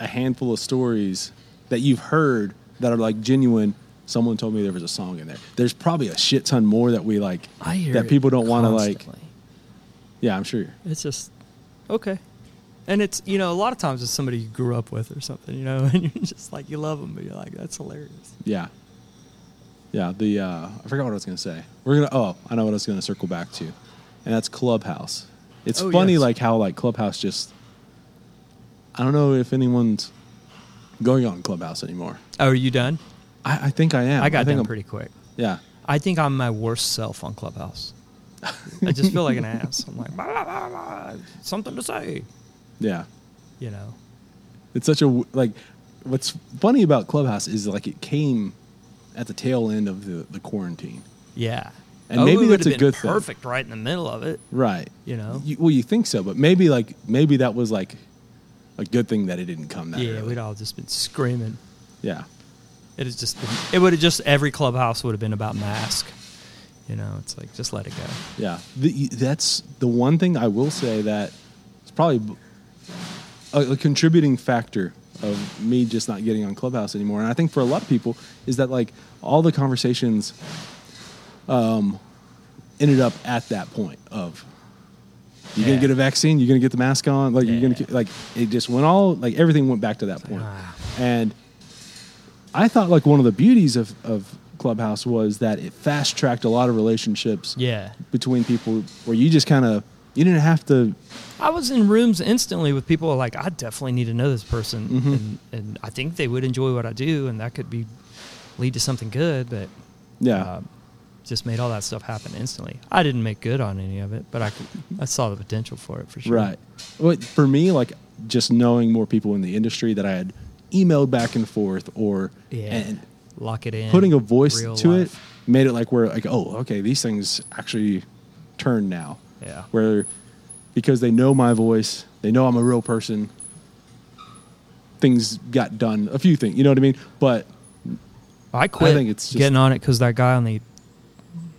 a handful of stories that you've heard that are like genuine. Someone told me there was a song in there. There's probably a shit ton more that we like I hear that people don't want to like. Yeah, I'm sure. It's just okay, and it's you know a lot of times it's somebody you grew up with or something, you know, *laughs* and you're just like you love them, but you're like that's hilarious. Yeah. Yeah, the uh, I forgot what I was gonna say. We're gonna oh, I know what I was gonna circle back to. And that's Clubhouse. It's Oh, funny yes. like how like Clubhouse just I don't know if anyone's going on Clubhouse anymore. Oh, are you done? I, I think I am. I got think done I'm- pretty quick. Yeah. I think I'm my worst self on Clubhouse. *laughs* I just feel like an ass. I'm like, blah, blah, blah, blah, something to say, Yeah. you know. It's such a like what's funny about Clubhouse is like it came at the tail end of the, the quarantine. Yeah. And Oh, maybe it that's a good thing. Perfect, right in the middle of it. Right. You know? You, well, you think so, but maybe like maybe that was like a good thing that it didn't come that yeah, early. we'd all just been screaming. Yeah. It has just it would have just every clubhouse would have been about mask. You know, it's like just let it go. Yeah, the, that's the one thing I will say that it's probably a, a contributing factor of me just not getting on Clubhouse anymore. And I think for a lot of people is that like all the conversations um, ended up at that point of you're gonna get a vaccine, you're gonna get the mask on, like you're gonna like it just went all like everything went back to that point. ah. And I thought like one of the beauties of, of Clubhouse was that it fast tracked a lot of relationships Yeah. between people where you just kind of You didn't have to. I was in rooms instantly with people like I definitely need to know this person, Mhm. and, and I think they would enjoy what I do, and that could be lead to something good. But Yeah. uh, just made all that stuff happen instantly. I didn't make good on any of it, but I could, I saw the potential for it for sure. Right. Well, for me, like just knowing more people in the industry that I had emailed back and forth or Yeah. and Lock it in. putting a voice to life. it made it like we're like oh okay these things actually turn now Yeah. where because they know my voice they know I'm a real person things got done a few things you know what I mean but I quit think it's just- getting on it because that guy on the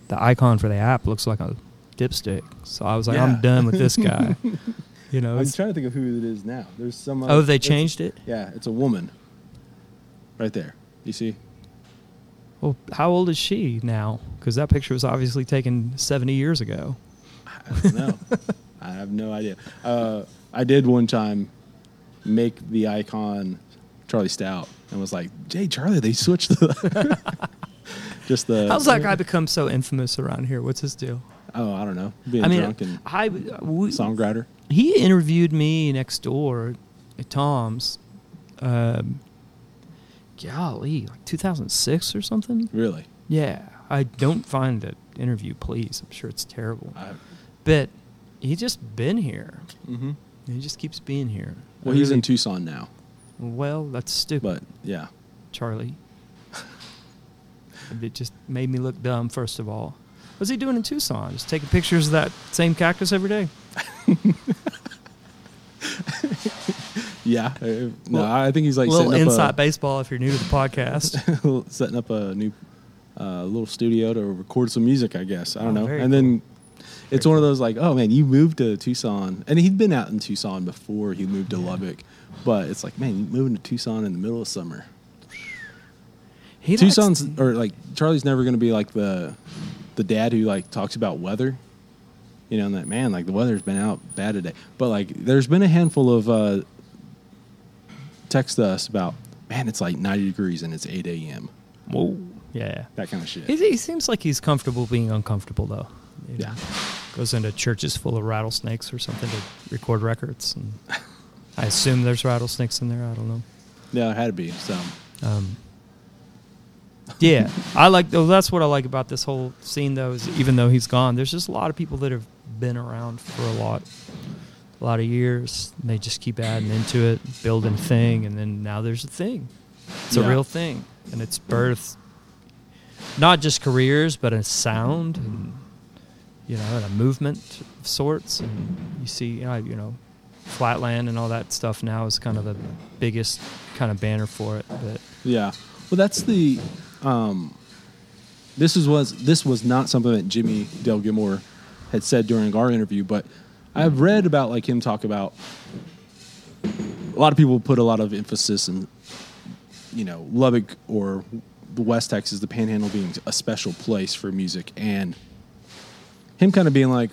the icon for the app looks like a dipstick. So I was like, Yeah. I'm done with this guy. *laughs* you know. I'm trying to think of who it is now there's some oh, they changed it. yeah it's a woman right there you see Well, how old is she now? Because that picture was obviously taken 70 years ago. I don't know. I have no idea. Uh, I did one time make the icon Charlie Stout and was like, "Hey, Charlie, they switched the *laughs* just the." How's that guy become so infamous around here? What's his deal? Oh, I don't know. Being I mean, drunk and I we, songwriter. he interviewed me next door at Tom's. Um, golly, like 2006 or something. Really? Yeah, I don't find that interview, please. I'm sure it's terrible. I, But he just been here. hmm He just keeps being here. Well, I he's in Tucson now, Well, that's stupid, but yeah, Charlie. *laughs* it just made me look dumb. First of all, what's he doing in Tucson? Just taking pictures of that same cactus every day. *laughs* yeah. Uh, no, Well, I think he's like a little inside up baseball if you're new to the podcast. *laughs* setting up a new uh, little studio to record some music. I guess I don't Oh, know. And then it's Very one of those like, oh man, you moved to Tucson, and he'd been out in Tucson before he moved to Yeah. Lubbock, but it's like, man, you moving to Tucson in the middle of summer. He likes- Tucson's or like Charlie's never going to be like the the dad who like talks about weather. You know, and that man, like the weather's been out bad today. But like there's been a handful of uh text us about, man, it's like 90 degrees and it's 8 a.m. Whoa. Yeah. That kind of shit. He, he seems like he's comfortable being uncomfortable, though. You Yeah. Goes into churches full of rattlesnakes or something to record records. And I assume there's rattlesnakes in there. I don't know. Yeah, it had to be. So Um, yeah, I like. Well, that's what I like about this whole scene, though. Is even though he's gone, there's just a lot of people that have been around for a lot, a lot of years. And they just keep adding into it, building thing, and then now there's a thing. It's Yeah. a real thing, and it's birthed not just careers, but a sound and you know, and a movement of sorts. And you see, you know, you know, Flatland and all that stuff now is kind of the biggest kind of banner for it. But Yeah. Well, that's the. Um, this is was this was not something that Jimmie Dale Gilmore had said during our interview, but I've read about like him talk about. A lot of people put a lot of emphasis in, you know, Lubbock or the West Texas, the Panhandle being a special place for music, and him kind of being like,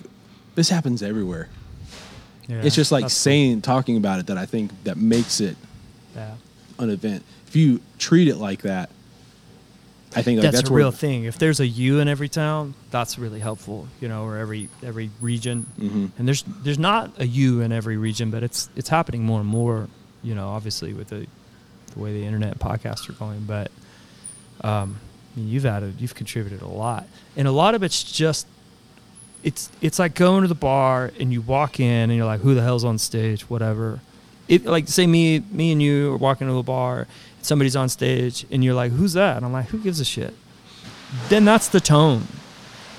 "This happens everywhere." yeah, it's just like saying, talking about it that I think that makes it yeah. an event. If you treat it like that, I think like, that's, that's, a real thing. If there's a U in every town, that's really helpful, you know, or every every region. Mhm. And there's there's not a U in every region, but it's it's happening more and more, you know, obviously with the the way the internet and podcasts are going. But um, I mean, you've added, you've contributed a lot, and a lot of it's just it's it's like going to the bar and you walk in and you're like, who the hell's on stage? Whatever. It like say me me and you are walking to the bar, somebody's on stage and you're like, who's that? And I'm like, who gives a shit? Then that's the tone.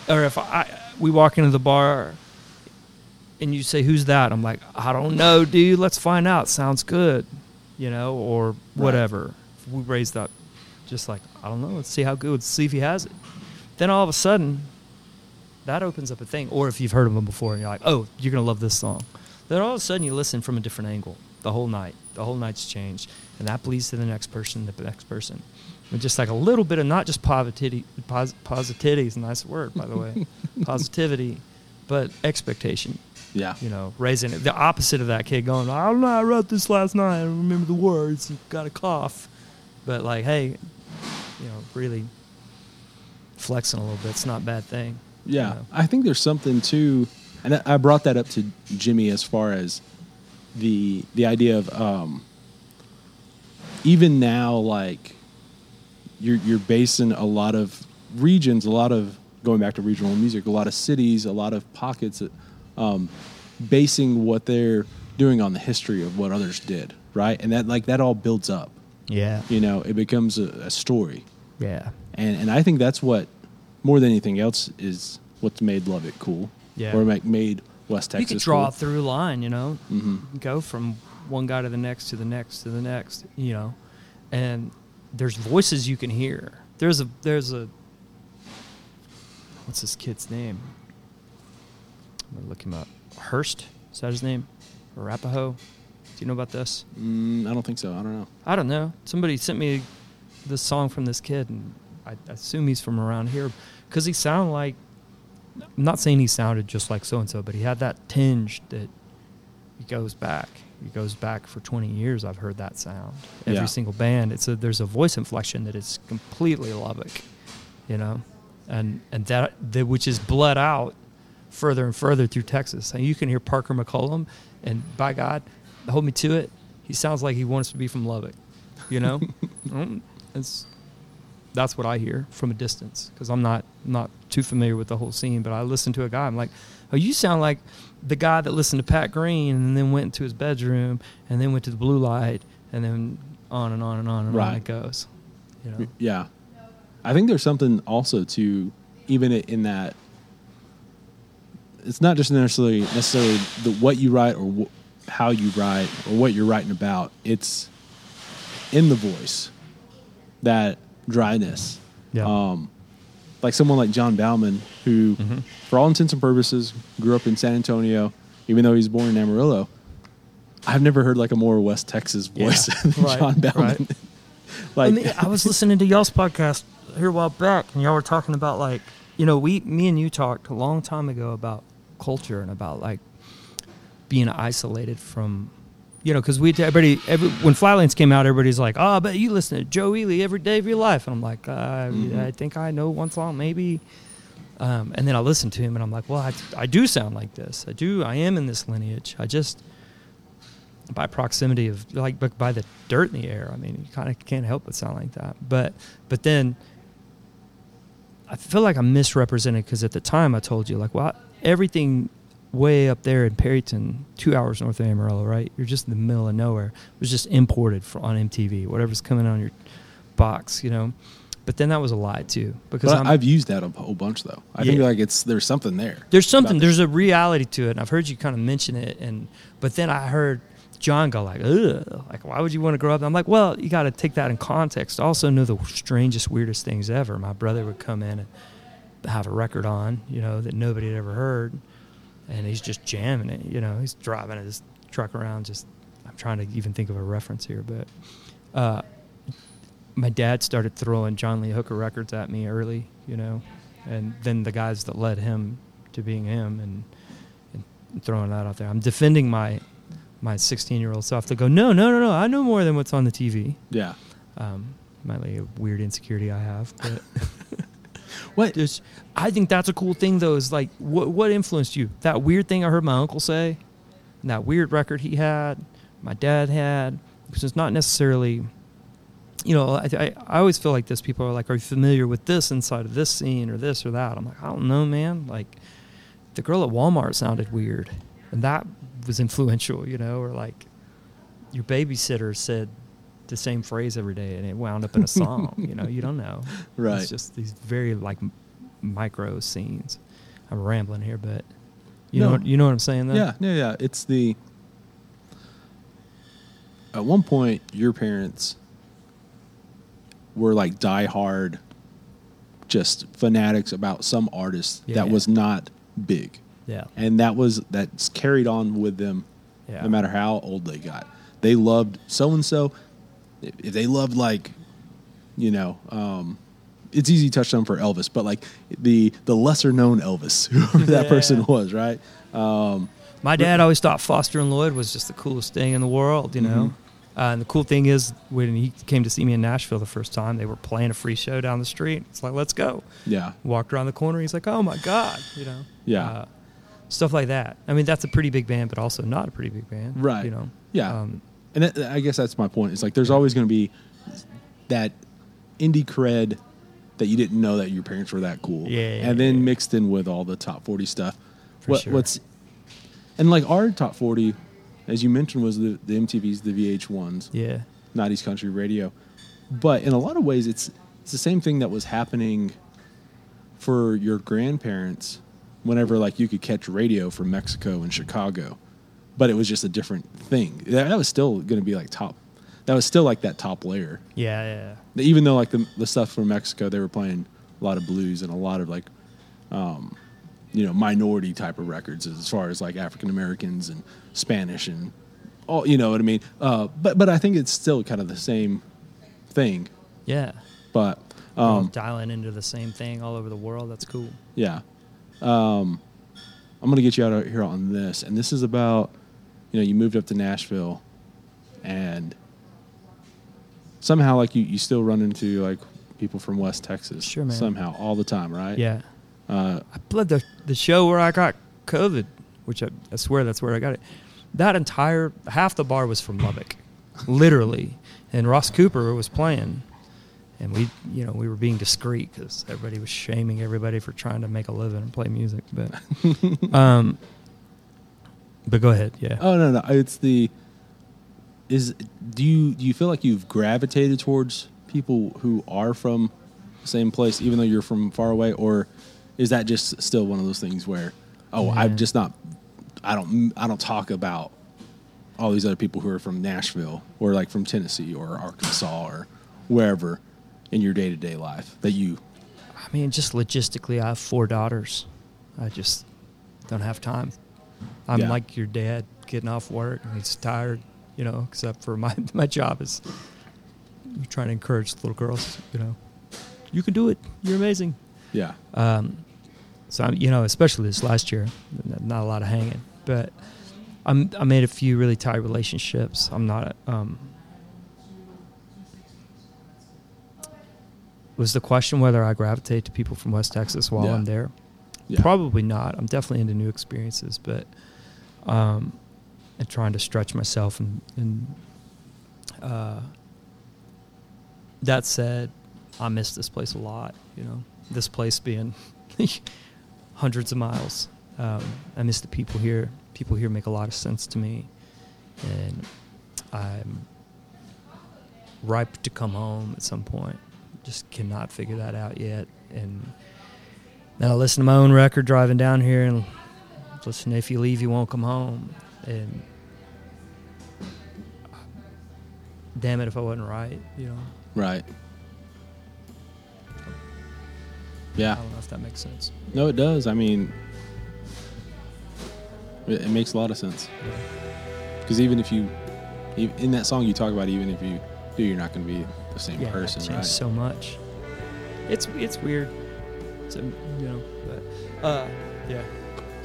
Or if I we walk into the bar and you say, who's that? I'm like, I don't know, dude. Let's find out. Sounds good, you know, or whatever. We raise that, just like I don't know. Let's see how good. Let's see if he has it. Then all of a sudden, that opens up a thing. Or if you've heard of them before and you're like, oh, you're gonna love this song. Then all of a sudden you listen from a different angle the whole night. The whole night's changed, and that bleeds to the next person, the next person. With just like a little bit of not just positivity. Pos- positivity is a nice word, by the way. *laughs* Positivity, but expectation. yeah, You know, raising it. The opposite of that kid going, I don't know, I wrote this last night. I don't remember the words. You got a cough, but like, hey, you know, really flexing a little bit. It's not a bad thing. Yeah. you know. I think there's something too. And I- brought that up to Jimmy as far as the the idea of um, even now, like you're you're basing a lot of regions, a lot of going back to regional music, a lot of cities, a lot of pockets, um, basing what they're doing on the history of what others did, right? And that like that all builds up. Yeah. You know, it becomes a, a story, Yeah. and and I think that's what more than anything else is what's made Lubbock cool. Yeah. Or make made West Texas. you could draw cool. a through line, you know, mm-hmm. go from one guy to the next to the next to the next, you know, and there's voices you can hear. There's a there's a what's this kid's name? I'm gonna look him up. Hurst is that his name? Arapaho? Do you know about this? Mm, I don't think so. I don't know. I don't know. Somebody sent me this song from this kid, and I assume he's from around here because he sounded like. I'm not saying he sounded just like so and so, but he had that tinge that he goes back. He goes back for 20 years. I've heard that sound. Every Yeah. single band. It's a there's a voice inflection that is completely Lubbock, you know, and and that, that which is bled out further and further through Texas. And you can hear Parker McCollum, and by God, hold me to it. He sounds like he wants to be from Lubbock, you know. *laughs* Mm, it's that's what I hear from a distance because I'm not not too familiar with the whole scene. But I listen to a guy. I'm like, oh, you sound like the guy that listened to Pat Green and then went to his bedroom and then went to the blue light and then on and on and on and on it goes. You know. Yeah, I think there's something also to even in that. It's not just necessarily necessarily the what you write or wh- how you write or what you're writing about. It's in the voice that dryness. Yeah. Um, like someone like John Baumann, who, Mhm. for all intents and purposes, grew up in San Antonio, even though he's born in Amarillo. I've never heard like a more West Texas voice Yeah. *laughs* than Right, John Baumann. right. *laughs* like, I mean, I was *laughs* listening to y'all's podcast here a while back, and y'all were talking about like, you know, we, me and you talked a long time ago about culture and about like being isolated from, you know, because we everybody every, when Flatlands came out, everybody's like, oh, but you listen to Joe Ely every day of your life, and I'm like, uh, Mhm. I think I know one song maybe. Um, and then I listen to him, and I'm like, well, I, I do sound like this. I do. I am in this lineage. I just by proximity of like but by the dirt in the air. I mean, you kind of can't help but sound like that. But but then I feel like I'm misrepresented because at the time I told you like, well, everything way up there in Perryton, two hours north of Amarillo, right? You're just in the middle of nowhere. It was just imported for, on MTV, whatever's coming on your box, you know. But then that was a lie too, because I'm, I've used that a whole bunch though. I think like it's there's something there. there's something there's a reality to it and i've heard you kind of mention it and but then i heard john go like ugh like why would you want to grow up i'm like well you got to take that in context I also know the strangest weirdest things ever my brother would come in and have a record on you know that nobody had ever heard and he's just jamming it you know he's driving his truck around just i'm trying to even think of a reference here but uh my dad started throwing John Lee Hooker records at me early, you know, and then the guys that led him to being him and, and throwing that out there. I'm defending my my 16 year old self to go, no, no, no, no. I know more than what's on the TV. Yeah. Um, might be a weird insecurity I have, but *laughs* What? just I think that's a cool thing though. Is like what what influenced you? That weird thing I heard my uncle say, and that weird record he had, my dad had, Because it's not necessarily. You know, I, I, I always feel like this. People are like, "Are you familiar with this inside of this scene or this or that?" I'm like, I don't know, man. Like, the girl at Walmart sounded weird, and that was influential. You know, or like, your babysitter said the same phrase every day, and it wound up in a song. *laughs* you know, you don't know. Right. It's just these very like m- micro scenes. I'm rambling here, but you know what, you know what I'm saying though. Yeah, yeah, yeah. It's the. At one point, your parents were like diehard, just fanatics about some artist Yeah, that yeah. was not big, Yeah. and that was that's carried on with them, Yeah. no matter how old they got. They loved so and so. If they loved like, you know, um, it's easy to touch them for Elvis, but like the the lesser known Elvis, *laughs* whoever that Yeah. person was, right? Um, My dad always thought Foster and Lloyd was just the coolest thing in the world, you know. Mhm. Uh, and the cool thing is, when he came to see me in Nashville the first time, they were playing a free show down the street. It's like, let's go. yeah. Walked around the corner. He's like, oh my god, you know. Yeah. Uh, stuff like that. I mean, that's a pretty big band, but also not a pretty big band, Right. You know, Yeah. Um, And that, I guess that's my point. It's like there's always going to be that indie cred that you didn't know that your parents were that cool. Yeah, yeah, and then yeah. mixed in with all the top 40 stuff. For what, sure. What's and like our top 40, as you mentioned, was the, the MTV's, the VH1s, yeah, 90s country radio. But in a lot of ways, it's it's the same thing that was happening for your grandparents whenever like you could catch radio from Mexico and Chicago, but it was just a different thing. That, that was still going to be like top. That was still like that top layer. yeah, yeah. Even though like the the stuff from Mexico, they were playing a lot of blues and a lot of like, um, you know, minority type of records as far as like African Americans and Spanish and all. You know what I mean? Uh, but but I think it's still kind of the same thing. Yeah. But um, dialing into the same thing all over the world. That's cool. Yeah. Um, I'm going to get you out of here on this. And this is about, you know, you moved up to Nashville and somehow, like, you, you still run into, like, people from West Texas. Sure, man. Somehow, all the time, right? Yeah. Uh, I played the the show where I got COVID, which I, I swear that's where I got it. That entire half the bar was from Lubbock, *laughs* literally, and Ross Cooper was playing, and we you know we were being discreet because everybody was shaming everybody for trying to make a living and play music, but *laughs* um, but go ahead, yeah. oh, no, no. It's the. Is do you do you feel like you've gravitated towards people who are from the same place, even though you're from far away, or is that just still one of those things where, oh, Yeah. I'm just not, I don't, I don't talk about all these other people who are from Nashville or like from Tennessee or Arkansas or wherever in your day to day life that you, I mean, just logistically, I have four daughters. I just don't have time. I'm Yeah. like your dad getting off work and he's tired, you know, except for *laughs* my, my job is trying to encourage little girls, you know, you can do it. You're amazing. yeah, Um, so, I'm, you know, especially this last year, not a lot of hanging, but I'm, I made a few really tight relationships. I'm not, um, was the question whether I gravitate to people from West Texas while Yeah. I'm there? Yeah, Probably not. I'm definitely into new experiences, but um, and trying to stretch myself. And, and uh, that said, I miss this place a lot. You know, this place being *laughs* hundreds of miles. Um, I miss the people here. People here make a lot of sense to me, and I'm ripe to come home at some point. Just cannot figure that out yet, and then I listen to my own record driving down here and listen to If You Leave, You Won't Come Home. And damn it if I wasn't right, you know. right. Yeah. I don't know if that makes sense. no, it does. I mean, it, it makes a lot of sense because even if you, in that song you talk about, even if you do, you're not going to be the same Yeah, person, right? so much. It's it's weird. It's, um, you know, but uh, yeah.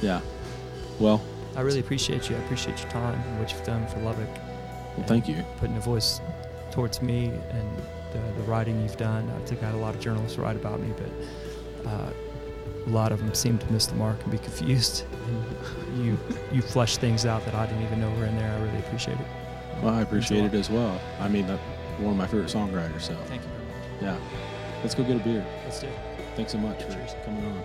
yeah. Well, I really appreciate you. I appreciate your time and what you've done for Lubbock. well, thank you. Putting a voice towards me and the, the writing you've done. I think I had a lot of journalists write about me, but uh, a lot of them seem to miss the mark and be confused. And you you flesh things out that I didn't even know were in there. I really appreciate it. Well, I appreciate it as well. I mean, one of my favorite songwriters. So Thank you very much. yeah, let's go get a beer. Let's do it. Thanks so much for coming on.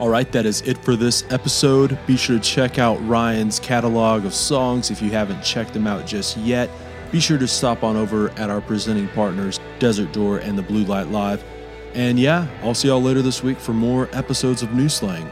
All right, that is it for this episode. Be sure to check out Ryan's catalog of songs if you haven't checked them out just yet. Be sure to stop on over at our presenting partners, Desert Door and the Blue Light Live. And yeah, I'll see y'all later this week for more episodes of New Slang.